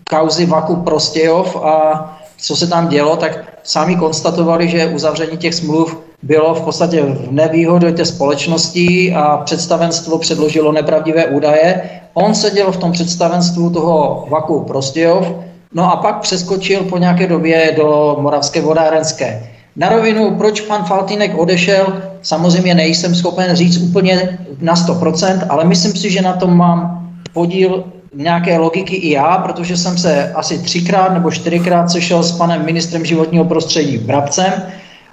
kauzy Vaku Prostějov a co se tam dělo, tak sami konstatovali, že uzavření těch smluv bylo v podstatě v nevýhodu té společnosti a představenstvo předložilo nepravdivé údaje. On seděl v tom představenstvu toho Vaku Prostějov, no a pak přeskočil po nějaké době do Moravské vodárenské. Na rovinu, proč pan Faltínek odešel, samozřejmě nejsem schopen říct úplně na 100%, ale myslím si, že na tom mám podíl nějaké logiky i já, protože jsem se asi třikrát nebo čtyřikrát sešel s panem ministrem životního prostředí Brabcem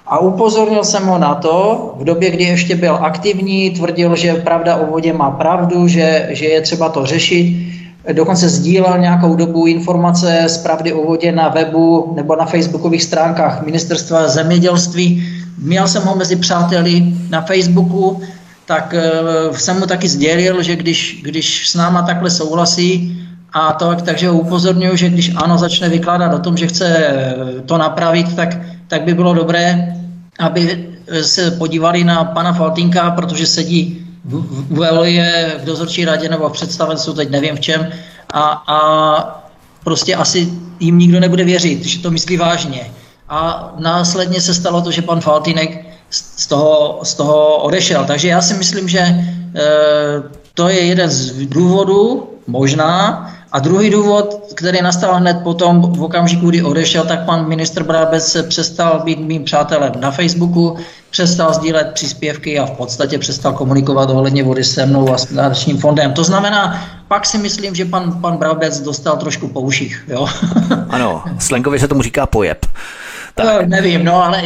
a upozornil jsem ho na to, v době, kdy ještě byl aktivní, tvrdil, že pravda o vodě má pravdu, že, že je třeba to řešit. Dokonce sdílel nějakou dobu informace z pravdy o vodě na webu nebo na facebookových stránkách ministerstva zemědělství. Měl jsem ho mezi přáteli na Facebooku, tak uh, jsem mu taky sdělil, že když, když s náma takhle souhlasí, a to, takže ho upozorňuji, že když ano začne vykládat o tom, že chce eh, to napravit, tak, tak by bylo dobré, aby se podívali na pana Faltinka, protože sedí v, v, v dozorčí radě nebo v představenstvu, teď nevím v čem, a, a prostě asi jim nikdo nebude věřit, že to myslí vážně. A následně se stalo to, že pan Faltinek z toho, z toho odešel. Takže já si myslím, že e, to je jeden z důvodů, možná, A druhý důvod, který nastal hned potom, v okamžiku, kdy odešel, tak pan ministr Brabec přestal být mým přátelem na Facebooku, přestal sdílet příspěvky a v podstatě přestal komunikovat ohledně vody se mnou a s nadačním fondem. To znamená, pak si myslím, že pan, pan Brabec dostal trošku po uších. Jo? ano, slangově se tomu říká pojeb. Tak. No, nevím, no ale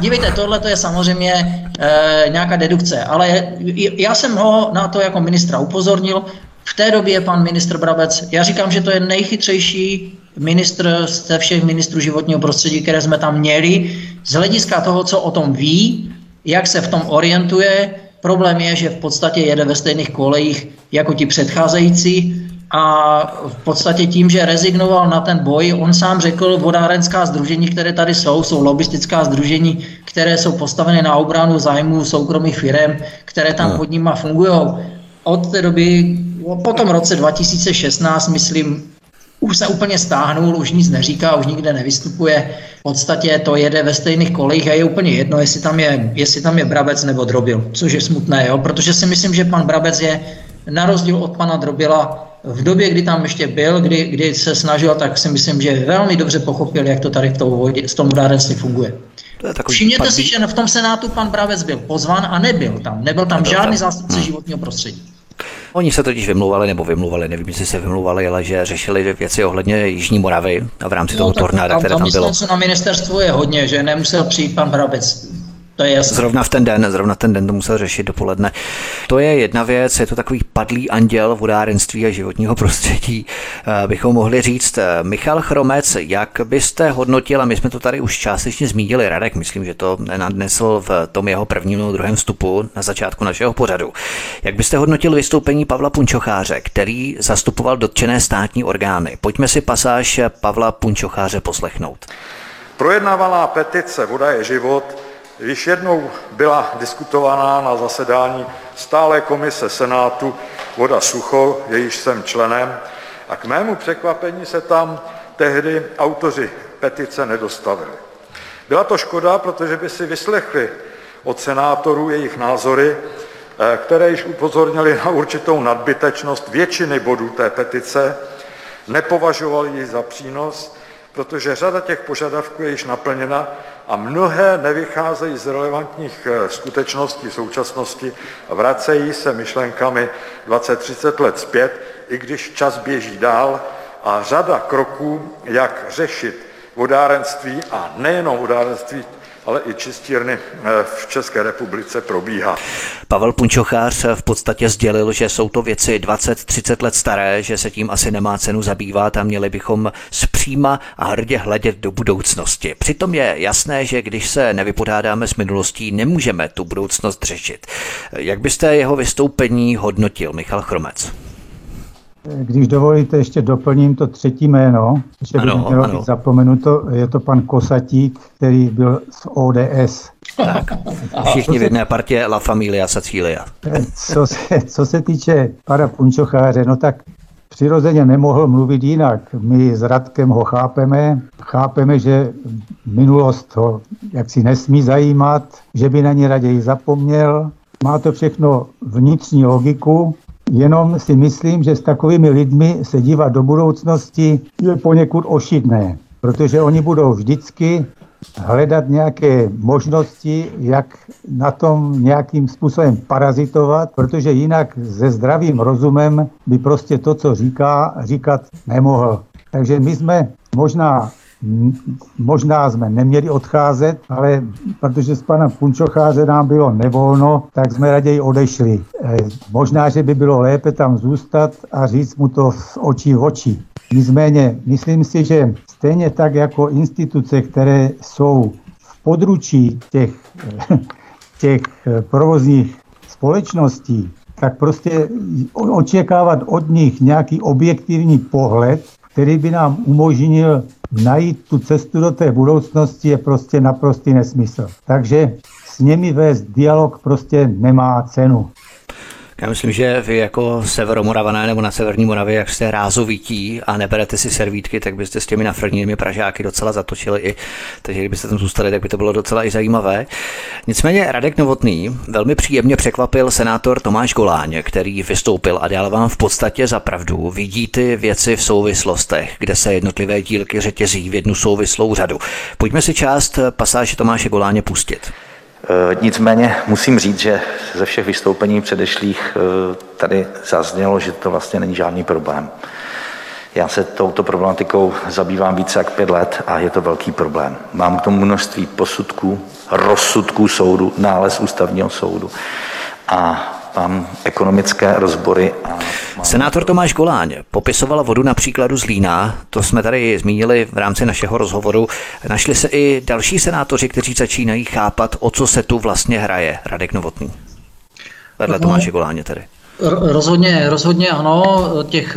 dívejte, tohle to je samozřejmě e, nějaká dedukce, ale já jsem ho na to jako ministra upozornil, v té době pan ministr Brabec, já říkám, že to je nejchytřejší ministr ze všech ministrů životního prostředí, které jsme tam měli, z hlediska toho, co o tom ví, jak se v tom orientuje. Problém je, že v podstatě jede ve stejných kolejích jako ti předcházející a v podstatě tím, že rezignoval na ten boj, on sám řekl, vodárenská združení, které tady jsou, jsou lobistická združení, které jsou postaveny na obranu zájmu soukromých firm, které tam pod nima fungují. Od té doby po tom roce 2016, myslím, už se úplně stáhnul, už nic neříká, už nikde nevystupuje. V podstatě to jede ve stejných kolejích a je úplně jedno, jestli tam je, jestli tam je Brabec nebo Drobil, což je smutné, jo? protože si myslím, že pan Brabec je na rozdíl od pana Drobila v době, kdy tam ještě byl, kdy, kdy se snažil, tak si myslím, že velmi dobře pochopil, jak to tady v tom, v tom vodárenství funguje. Všimněte si, že v tom Senátu pan Brabec byl pozván a nebyl tam. Nebyl tam žádný zástupce hmm. životního prostředí. Oni se totiž vymlouvali nebo vymlouvali, nevím, jestli se vymlouvali, ale že řešili věci ohledně Jižní Moravy a v rámci no, toho tornáda, které tam, tam bylo. na ministerstvu je hodně, že nemusel přijít pan Brabec. To je jasné. Zrovna v ten den, zrovna ten den to musel řešit dopoledne. To je jedna věc, je to takový padlý anděl vodárenství a životního prostředí, eh, bychom mohli říct. Eh, Michal Chromec, jak byste hodnotil, a my jsme to tady už částečně zmínili, Radek, myslím, že to nadnesl v tom jeho prvním nebo druhém vstupu na začátku našeho pořadu. Jak byste hodnotil vystoupení Pavla Punčocháře, který zastupoval dotčené státní orgány? Pojďme si pasáž Pavla Punčocháře poslechnout. Projednávaná petice Voda je život Již jednou byla diskutovaná na zasedání stále komise Senátu Voda Sucho, jejíž jsem členem, a k mému překvapení se tam tehdy autoři petice nedostavili. Byla to škoda, protože by si vyslechli od senátorů jejich názory, eh, které již upozornili na určitou nadbytečnost většiny bodů té petice, nepovažovali ji za přínos, protože řada těch požadavků je již naplněna a mnohé nevycházejí z relevantních eh, skutečností současnosti a vracejí se myšlenkami 20-30 let zpět, i když čas běží dál a řada kroků, jak řešit vodárenství a nejenom vodárenství ale i čistírny eh, v České republice probíhá. Pavel Punčochář v podstatě sdělil, že jsou to věci 20-30 let staré, že se tím asi nemá cenu zabývat a měli bychom zpříma a hrdě hledět do budoucnosti. Přitom je jasné, že když se nevypořádáme s minulostí, nemůžeme tu budoucnost řešit. Jak byste jeho vystoupení hodnotil, Michal Chromec? Když dovolíte, ještě doplním to třetí jméno, že by mělo ano. být zapomenuto, je to pan Kosatík, který byl z ODS. Tak, všichni v jedné partě La Familia Sicilia. Co se, co se týče pana Punčocháře, no tak přirozeně nemohl mluvit jinak. My s Radkem ho chápeme, chápeme, že minulost ho jaksi nesmí zajímat, že by na ně raději zapomněl. Má to všechno vnitřní logiku, Jenom si myslím, že s takovými lidmi se dívat do budoucnosti je poněkud ošidné, protože oni budou vždycky hledat nějaké možnosti, jak na tom nějakým způsobem parazitovat, protože jinak se zdravým rozumem by prostě to, co říká, říkat nemohl. Takže my jsme možná Možná jsme neměli odcházet, ale protože z pana Punčocháře nám bylo nevolno, tak jsme raději odešli. E, možná, že by bylo lépe tam zůstat a říct mu to z očí v oči. Nicméně, myslím si, že stejně tak jako instituce, které jsou v područí těch, těch provozních společností, tak prostě očekávat od nich nějaký objektivní pohled, který by nám umožnil najít tu cestu do té budoucnosti je prostě naprostý nesmysl. Takže s nimi vést dialog prostě nemá cenu. Já myslím, že vy jako severomoravané nebo na severní Moravě, jak jste rázovití a neberete si servítky, tak byste s těmi nafrnými pražáky docela zatočili i, takže kdybyste tam zůstali, tak by to bylo docela i zajímavé. Nicméně Radek Novotný velmi příjemně překvapil senátor Tomáš Goláň, který vystoupil a dal vám v podstatě za pravdu. Vidí ty věci v souvislostech, kde se jednotlivé dílky řetězí v jednu souvislou řadu. Pojďme si část pasáže Tomáše Goláně pustit. Eh, nicméně musím říct, že ze všech vystoupení předešlých eh, tady zaznělo, že to vlastně není žádný problém. Já se touto problematikou zabývám více jak pět let a je to velký problém. Mám k tomu množství posudků, rozsudků soudu, nález ústavního soudu a mám ekonomické rozbory. A. Senátor Tomáš Goláň popisoval vodu na příkladu z Lína, to jsme tady zmínili v rámci našeho rozhovoru. Našli se i další senátoři, kteří začínají chápat, o co se tu vlastně hraje. Radek Novotný. Vedle no, Tomáše Goláně tedy. Rozhodně, rozhodně ano, těch,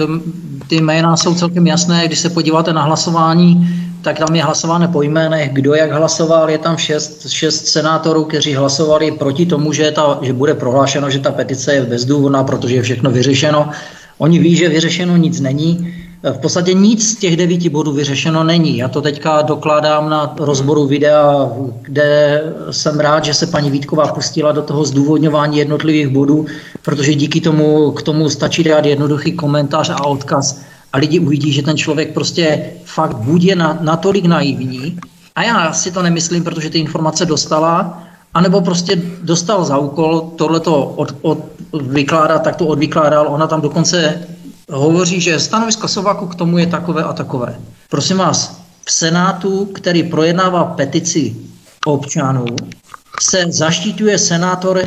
ty jména jsou celkem jasné, když se podíváte na hlasování, tak tam je hlasováno po jménech, kdo jak hlasoval, je tam šest, šest senátorů, kteří hlasovali proti tomu, že, ta, že bude prohlášeno, že ta petice je bezdůvodná, protože je všechno vyřešeno. Oni ví, že vyřešeno nic není. V podstatě nic z těch devíti bodů vyřešeno není. Já to teďka dokládám na rozboru videa, kde jsem rád, že se paní Vítková pustila do toho zdůvodňování jednotlivých bodů, protože díky tomu k tomu stačí dát jednoduchý komentář a odkaz a lidi uvidí, že ten člověk prostě fakt buď je na, natolik naivní, a já si to nemyslím, protože ty informace dostala, anebo prostě dostal za úkol tohleto od, od, vykládat, tak to odvykládal. Ona tam dokonce hovoří, že stanovisko Sovaku k tomu je takové a takové. Prosím vás, v Senátu, který projednává petici občanů, se zaštiťuje senátor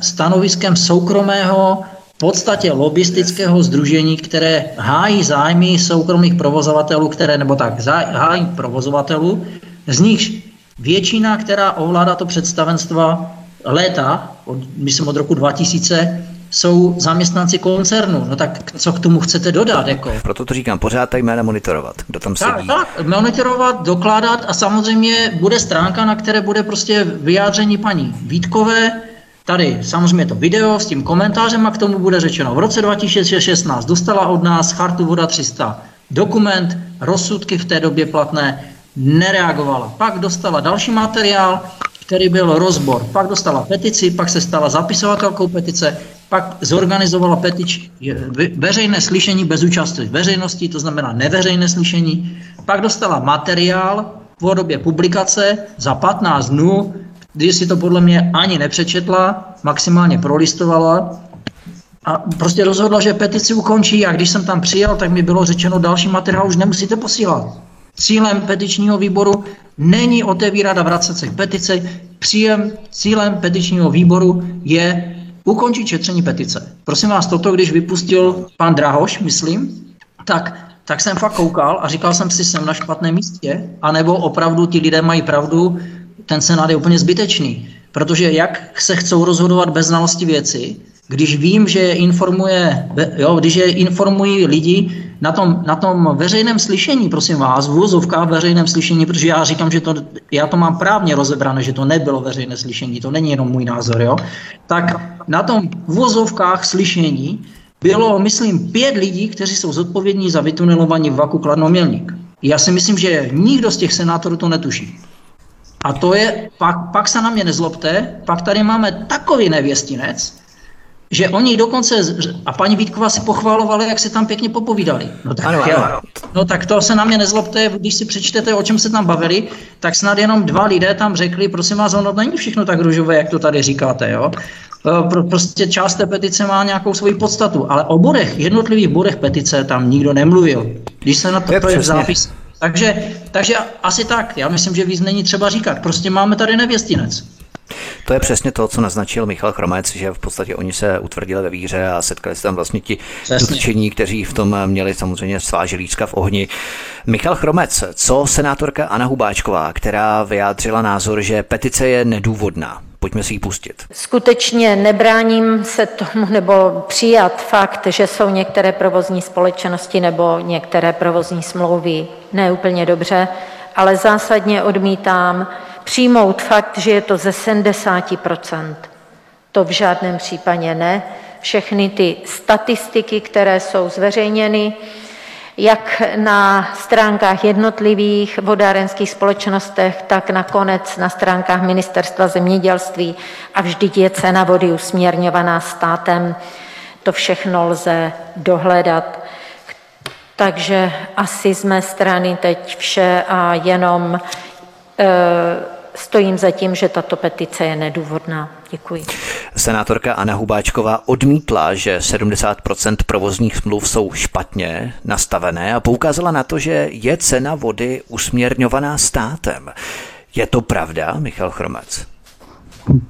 stanoviskem soukromého v podstatě lobistického združení, které hájí zájmy soukromých provozovatelů, které nebo tak hájí provozovatelů, z nichž většina, která ovládá to představenstva léta, od, myslím od roku 2000, jsou zaměstnanci koncernu. No tak co k tomu chcete dodat? Jako? Proto to říkám, pořád ta jména monitorovat, kdo tam sedí. Tak, tak, monitorovat, dokládat a samozřejmě bude stránka, na které bude prostě vyjádření paní Vítkové, Tady samozřejmě to video s tím komentářem a k tomu bude řečeno. V roce 2016 dostala od nás chartu Voda 300 dokument, rozsudky v té době platné, nereagovala. Pak dostala další materiál, který byl rozbor. Pak dostala petici, pak se stala zapisovatelkou petice, pak zorganizovala petič, veřejné slyšení bez účasti veřejnosti, to znamená neveřejné slyšení. Pak dostala materiál v podobě publikace za 15 dnů, když si to podle mě ani nepřečetla, maximálně prolistovala a prostě rozhodla, že petici ukončí a když jsem tam přijel, tak mi bylo řečeno, další materiál už nemusíte posílat. Cílem petičního výboru není otevírat a vracet se k petici. Příjem, cílem petičního výboru je ukončit šetření petice. Prosím vás, toto, když vypustil pan Drahoš, myslím, tak, tak jsem fakt koukal a říkal jsem si, jsem na špatném místě, anebo opravdu ti lidé mají pravdu, ten senát je úplně zbytečný. Protože jak se chcou rozhodovat bez znalosti věci, když vím, že informuje, jo, když je informují lidi na tom, na tom veřejném slyšení, prosím vás, v úzovkách veřejném slyšení, protože já říkám, že to, já to mám právně rozebrané, že to nebylo veřejné slyšení, to není jenom můj názor, jo, tak na tom v úzovkách slyšení bylo, myslím, pět lidí, kteří jsou zodpovědní za vytunelování vaku Kladnomělník. Já si myslím, že nikdo z těch senátorů to netuší. A to je, pak, pak se na mě nezlobte, pak tady máme takový nevěstinec, že oni dokonce, a paní Vítková si pochvalovali, jak se tam pěkně popovídali. No tak, ano, ano. no tak to se na mě nezlobte, když si přečtete, o čem se tam bavili, tak snad jenom dva lidé tam řekli, prosím vás, ono není všechno tak růžové, jak to tady říkáte, jo. E, prostě část té petice má nějakou svoji podstatu, ale o bodech, jednotlivých bodech petice tam nikdo nemluvil. Když se na to, je, to je v zápis, takže, takže asi tak. Já myslím, že víc není třeba říkat. Prostě máme tady nevěstinec. To je přesně to, co naznačil Michal Chromec, že v podstatě oni se utvrdili ve víře a setkali se tam vlastně ti dotčení, kteří v tom měli samozřejmě svá želízka v ohni. Michal Chromec, co senátorka Anna Hubáčková, která vyjádřila názor, že petice je nedůvodná. Pojďme si ji pustit. Skutečně nebráním se tomu nebo přijat fakt, že jsou některé provozní společnosti nebo některé provozní smlouvy neúplně dobře, ale zásadně odmítám přijmout fakt, že je to ze 70% To v žádném případě ne. všechny ty statistiky, které jsou zveřejněny, jak na stránkách jednotlivých vodárenských společnostech, tak nakonec na stránkách Ministerstva zemědělství a vždyť je cena vody usměrňovaná státem. To všechno lze dohledat. Takže asi z mé strany teď vše a jenom e, stojím za tím, že tato petice je nedůvodná. Děkuji. Senátorka Anna Hubáčková odmítla, že 70% provozních smluv jsou špatně nastavené a poukázala na to, že je cena vody usměrňovaná státem. Je to pravda, Michal Chromec?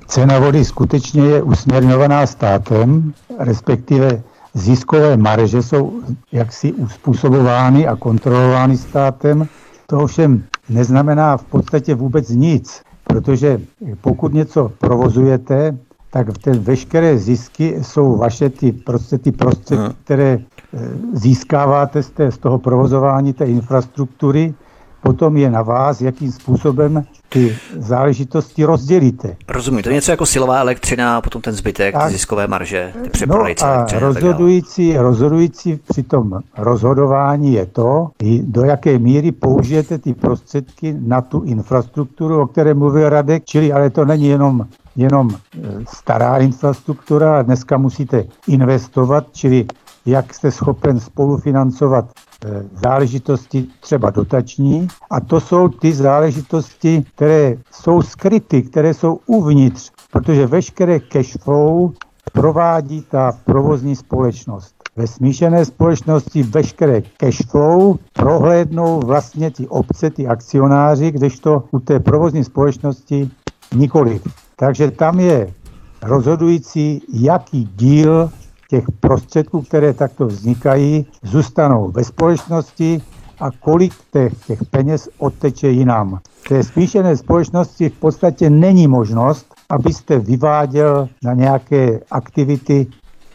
Cena vody skutečně je usměrňovaná státem, respektive ziskové marže jsou jaksi uspůsobovány a kontrolovány státem. To ovšem neznamená v podstatě vůbec nic, protože pokud něco provozujete, tak ten veškeré zisky jsou vaše ty, prostě ty prostředky, které eh, získáváte z, té, z toho provozování té infrastruktury potom je na vás, jakým způsobem ty záležitosti rozdělíte. Rozumím, to je něco jako silová elektřina a potom ten zbytek, tak, ty ziskové marže, ty no a rozhodující, rozhodující při tom rozhodování je to, do jaké míry použijete ty prostředky na tu infrastrukturu, o které mluvil Radek, čili ale to není jenom jenom e, stará infrastruktura, dneska musíte investovat, čili jak jste schopen spolufinancovat Eh, záležitosti třeba dotační a to jsou ty záležitosti, které jsou skryty, které jsou uvnitř, protože veškeré cash flow provádí ta provozní společnost. Ve smíšené společnosti veškeré cash flow prohlédnou vlastně ty obce, ty akcionáři, kdežto u té provozní společnosti nikoli. Takže tam je rozhodující, jaký díl těch prostředků, které takto vznikají, zůstanou ve společnosti a kolik těch, těch peněz odteče jinam. V té smíšené společnosti v podstatě není možnost, abyste vyváděl na nějaké aktivity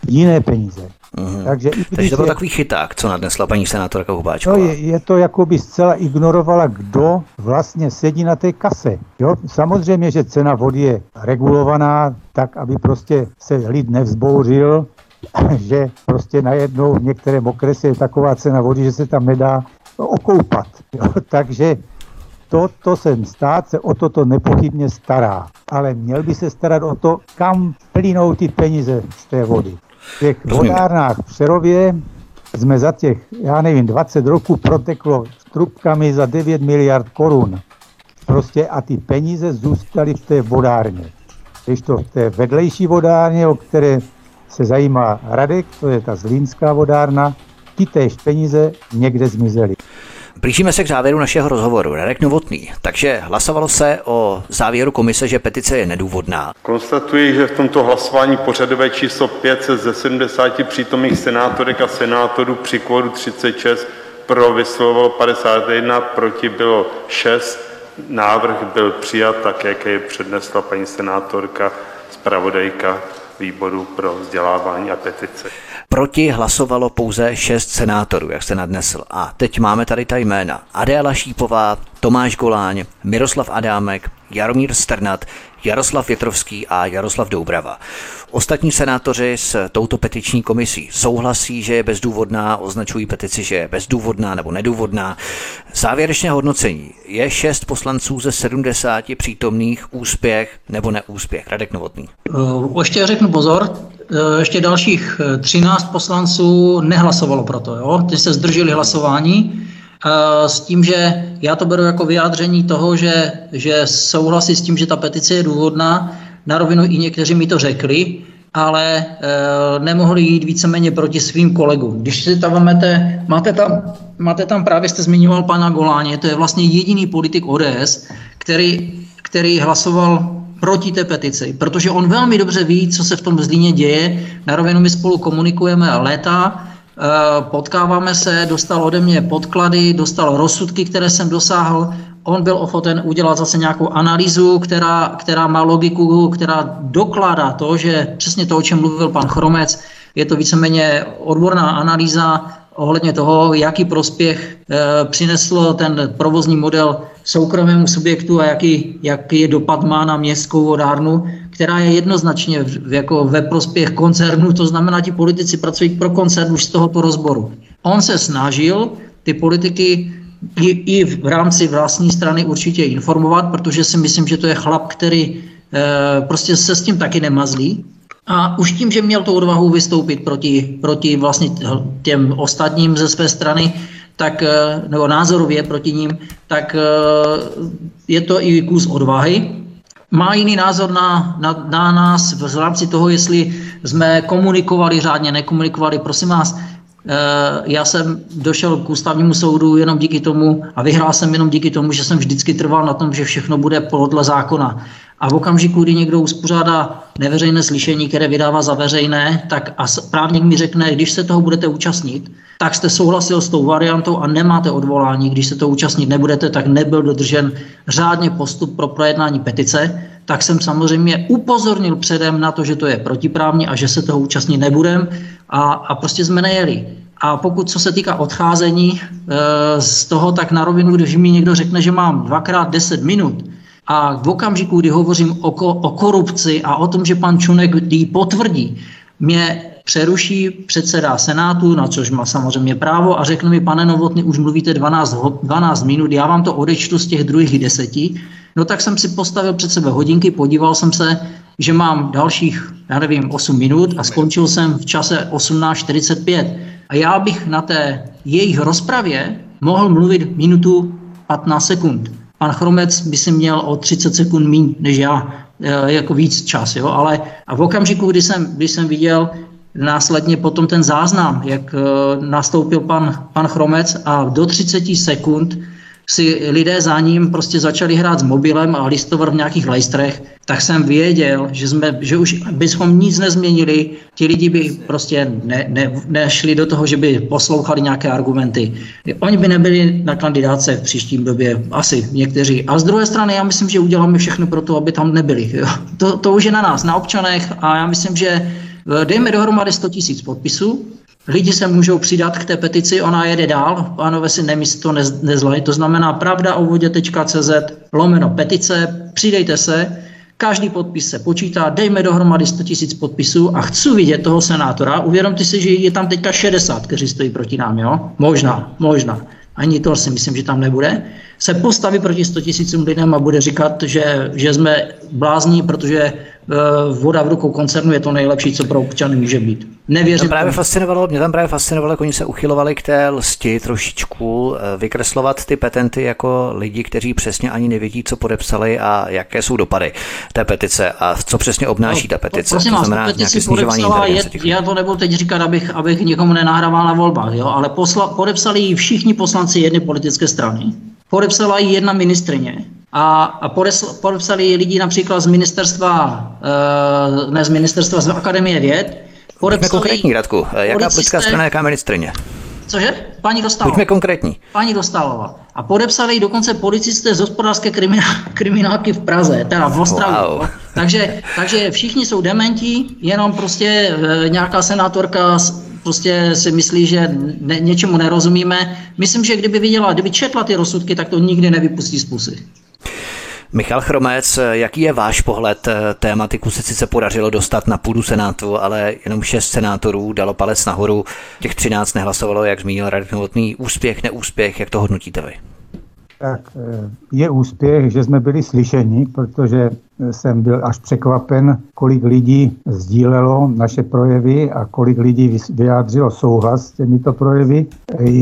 jiné peníze. Uhum. Takže, i když Takže to byl je, takový chyták, co nadnesla paní senátorka Hubáčková. No je, je to jako by zcela ignorovala, kdo vlastně sedí na té kase. Jo? Samozřejmě, že cena vody je regulovaná tak, aby prostě se lid nevzbouřil že prostě najednou v některém okresě je taková cena vody, že se tam nedá okoupat. Jo? Takže to, to sem stát se o toto nepochybně stará. Ale měl by se starat o to, kam plynou ty peníze z té vody. V těch vodárnách v Přerově jsme za těch, já nevím, 20 roků proteklo s trubkami za 9 miliard korun. Prostě a ty peníze zůstaly v té vodárně. Když to v té vedlejší vodárně, o které se zajímá Radek, to je ta zlínská vodárna, ty též peníze někde zmizely. Blížíme se k závěru našeho rozhovoru. Radek Novotný. Takže hlasovalo se o závěru komise, že petice je nedůvodná. Konstatuji, že v tomto hlasování pořadové číslo 5 se ze 70 přítomných senátorek a senátorů při kvoru 36 pro vyslovovalo 51, proti bylo 6. Návrh byl přijat tak, jak je přednesla paní senátorka, zpravodajka výboru pro vzdělávání a petice. Proti hlasovalo pouze šest senátorů, jak se nadnesl. A teď máme tady ta jména. Adéla Šípová, Tomáš Goláň, Miroslav Adámek, Jaromír Strnat, Jaroslav Větrovský a Jaroslav Doubrava. Ostatní senátoři s touto petiční komisí souhlasí, že je bezdůvodná, označují petici, že je bezdůvodná nebo nedůvodná. Závěrečné hodnocení je šest poslanců ze 70 přítomných úspěch nebo neúspěch. Radek Novotný. Uh, ještě řeknu pozor, uh, ještě dalších 13 poslanců nehlasovalo pro to, jo? Ty se zdrželi hlasování s tím, že já to beru jako vyjádření toho, že, že souhlasí s tím, že ta petice je důvodná. Na rovinu i někteří mi to řekli, ale e, nemohli jít víceméně proti svým kolegům. Když si tam máte, máte tam, máte tam právě jste zmiňoval pana Goláně, to je vlastně jediný politik ODS, který, který hlasoval proti té petici, protože on velmi dobře ví, co se v tom Zlíně děje. Na rovinu my spolu komunikujeme léta, Eh, potkáváme se, dostal ode mě podklady, dostal rozsudky, které jsem dosáhl. On byl ochoten udělat zase nějakou analýzu, která, která má logiku, která dokládá to, že přesně to, o čem mluvil pan Chromec, je to víceméně odborná analýza ohledně toho, jaký prospěch e, přinesl ten provozní model soukromému subjektu a jaký, jaký je dopad má na městskou vodárnu. Která je jednoznačně jako ve prospěch koncernu, to znamená, ti politici pracují pro koncern už z tohoto rozboru. On se snažil ty politiky i, i v rámci vlastní strany určitě informovat, protože si myslím, že to je chlap, který e, prostě se s tím taky nemazlí. A už tím, že měl tu odvahu vystoupit proti, proti vlastně těm ostatním ze své strany, tak, eh, nebo názorově proti ním, tak eh, je to i kus odvahy. Má jiný názor na, na, na nás v rámci toho, jestli jsme komunikovali řádně, nekomunikovali. Prosím vás, Eh, já jsem došel k ústavnímu soudu jenom díky tomu a vyhrál jsem jenom díky tomu, že jsem vždycky trval na tom, že všechno bude podle zákona. A v okamžiku, kdy někdo uspořádá neveřejné slyšení, které vydává za veřejné, tak a právník mi řekne, když se toho budete účastnit, tak jste souhlasil s tou variantou a nemáte odvolání. Když se to účastnit nebudete, tak nebyl dodržen řádně postup pro projednání petice, tak jsem samozřejmě upozornil předem na to, že to je protiprávní a že se toho účastnit nebudem a, a prostě jsme nejeli. A pokud co se týká odcházení e, z toho, tak na rovinu, když mi někdo řekne, že mám dvakrát 10 minut a v okamžiku, kdy hovořím o, o korupci a o tom, že pan Čunek ji potvrdí, mě přeruší předseda Senátu, na což má samozřejmě právo, a řekne mi, pane Novotny, už mluvíte 12, 12 minut, já vám to odečtu z těch druhých deseti. No tak jsem si postavil před sebe hodinky, podíval jsem se, že mám dalších, já nevím, 8 minut a skončil jsem v čase 18.45. A já bych na té jejich rozpravě mohl mluvit minutu 15 sekund. Pan Chromec by si měl o 30 sekund méně než já, jako víc čas, jo? ale a v okamžiku, kdy jsem, kdy jsem viděl následně potom ten záznam, jak e, nastoupil pan, pan Chromec a do 30 sekund si lidé za ním prostě začali hrát s mobilem a listovat v nějakých lejstrech, tak jsem věděl, že, jsme, že už bychom nic nezměnili, ti lidi by prostě ne, ne, nešli do toho, že by poslouchali nějaké argumenty. Oni by nebyli na kandidáce v příštím době, asi někteří. A z druhé strany já myslím, že uděláme všechno pro to, aby tam nebyli. To, to už je na nás, na občanech a já myslím, že eh, dejme dohromady 100 000 podpisů, Lidi se můžou přidat k té petici, ona jede dál, pánové si nemyslí to nezlají, to znamená pravda o vodě.cz, lomeno petice, přidejte se, každý podpis se počítá, dejme dohromady 100 000 podpisů a chci vidět toho senátora. Uvědomte si, že je tam teďka 60, kteří stojí proti nám, jo? Možná, možná. Ani to si myslím, že tam nebude. Se postaví proti 100 000 lidem a bude říkat, že, že jsme blázní, protože voda v rukou koncernu je to nejlepší, co pro občany může být. Nevěřím. Mě právě fascinovalo, mě tam právě fascinovalo, jak oni se uchylovali k té lsti trošičku, eh, vykreslovat ty petenty jako lidi, kteří přesně ani nevědí, co podepsali a jaké jsou dopady té petice a co přesně obnáší no, ta petice. Prosím vás, petici podepsala, je, já to nebudu teď říkat, abych, abych někomu nenahrával na volbách, jo, ale posla, podepsali ji všichni poslanci jedné politické strany. Podepsala ji jedna ministrině, a, a podepsali lidi například z ministerstva, uh, ne z ministerstva, z Akademie věd. Buďme konkrétní, Radku. Jaká politická strana, jaká ministrině? Cože? Paní Dostálová. Buďme konkrétní. Paní Dostálová. A podepsali dokonce policisté z hospodářské kriminálky v Praze, teda v Ostravě. Wow. Takže, takže všichni jsou dementi, jenom prostě e, nějaká senátorka prostě si myslí, že ne, něčemu nerozumíme. Myslím, že kdyby viděla, kdyby četla ty rozsudky, tak to nikdy nevypustí z pusy. Michal Chromec, jaký je váš pohled? Tématiku se sice podařilo dostat na půdu Senátu, ale jenom šest senátorů dalo palec nahoru. Těch třináct nehlasovalo, jak zmínil Radek Novotný. Úspěch, neúspěch, jak to hodnotíte vy? Tak eh, je úspěch, že jsme byli slyšeni, protože jsem byl až překvapen, kolik lidí sdílelo naše projevy a kolik lidí vyjádřilo souhlas s těmito projevy.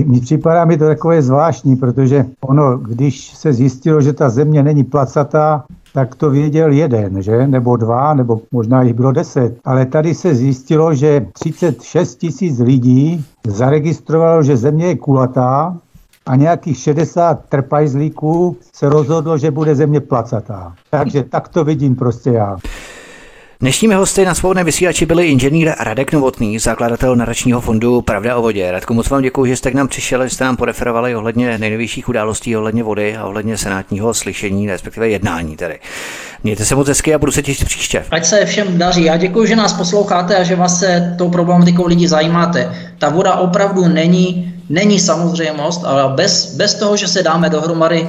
Mi připadá mi to takové zvláštní, protože ono, když se zjistilo, že ta země není placatá, tak to věděl jeden, že? Nebo dva, nebo možná jich bylo deset. Ale tady se zjistilo, že 36 tisíc lidí zaregistrovalo, že země je kulatá a nějakých 60 trpajzlíků se rozhodlo, že bude země placatá. Takže tak to vidím prostě já. Dnešními hosty na svobodné vysílači byli inženýr Radek Novotný, zakladatel nadačního fondu Pravda o vodě. Radku, moc vám děkuji, že jste k nám přišel, že jste nám poreferovali ohledně nejnovějších událostí, ohledně vody a ohledně senátního slyšení, respektive jednání tedy. Mějte se moc hezky a budu se těšit příště. Ať se všem daří. Já děkuji, že nás posloucháte a že vás se tou problematikou lidi zajímáte. Ta voda opravdu není není samozřejmost, ale bez, bez toho, že se dáme dohromady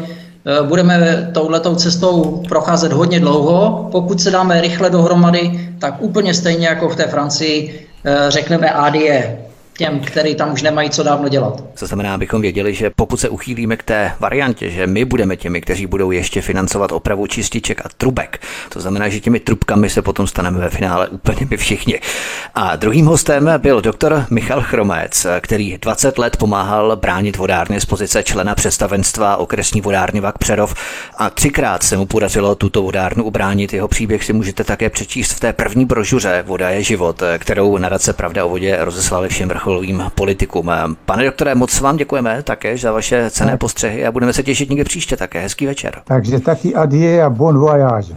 budeme touhletou cestou procházet hodně dlouho. Pokud se dáme rychle dohromady, tak úplně stejně jako v té Francii řekneme ADE těm, který tam už nemají co dávno dělat. To znamená, abychom věděli, že pokud se uchýlíme k té variantě, že my budeme těmi, kteří budou ještě financovat opravu čističek a trubek, to znamená, že těmi trubkami se potom staneme ve finále úplně my všichni. A druhým hostem byl doktor Michal Chromec, který 20 let pomáhal bránit vodárny z pozice člena představenstva okresní vodárny Vak Přerov a třikrát se mu podařilo tuto vodárnu ubránit. Jeho příběh si můžete také přečíst v té první brožuře Voda je život, kterou nadace Pravda o vodě rozeslali všem vrcholovým vrcholovým politikům. Pane doktore, moc vám děkujeme také za vaše cené postřehy a budeme se těšit někde příště také. Hezký večer. Takže taky adie a bon voyage.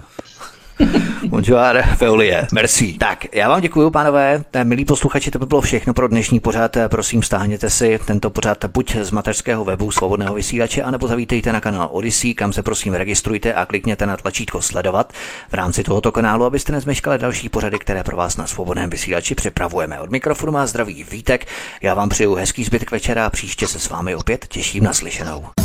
Bonjour, Feulie. Merci. Tak, já vám děkuji, pánové. Milí posluchači, to by bylo všechno pro dnešní pořád. Prosím, stáhněte si tento pořád buď z mateřského webu Svobodného vysílače, anebo zavítejte na kanál Odyssey, kam se prosím registrujte a klikněte na tlačítko sledovat v rámci tohoto kanálu, abyste nezmeškali další pořady, které pro vás na Svobodném vysílači připravujeme. Od mikrofonu má zdravý Vítek. Já vám přeju hezký zbytek večera a příště se s vámi opět těším na slyšenou.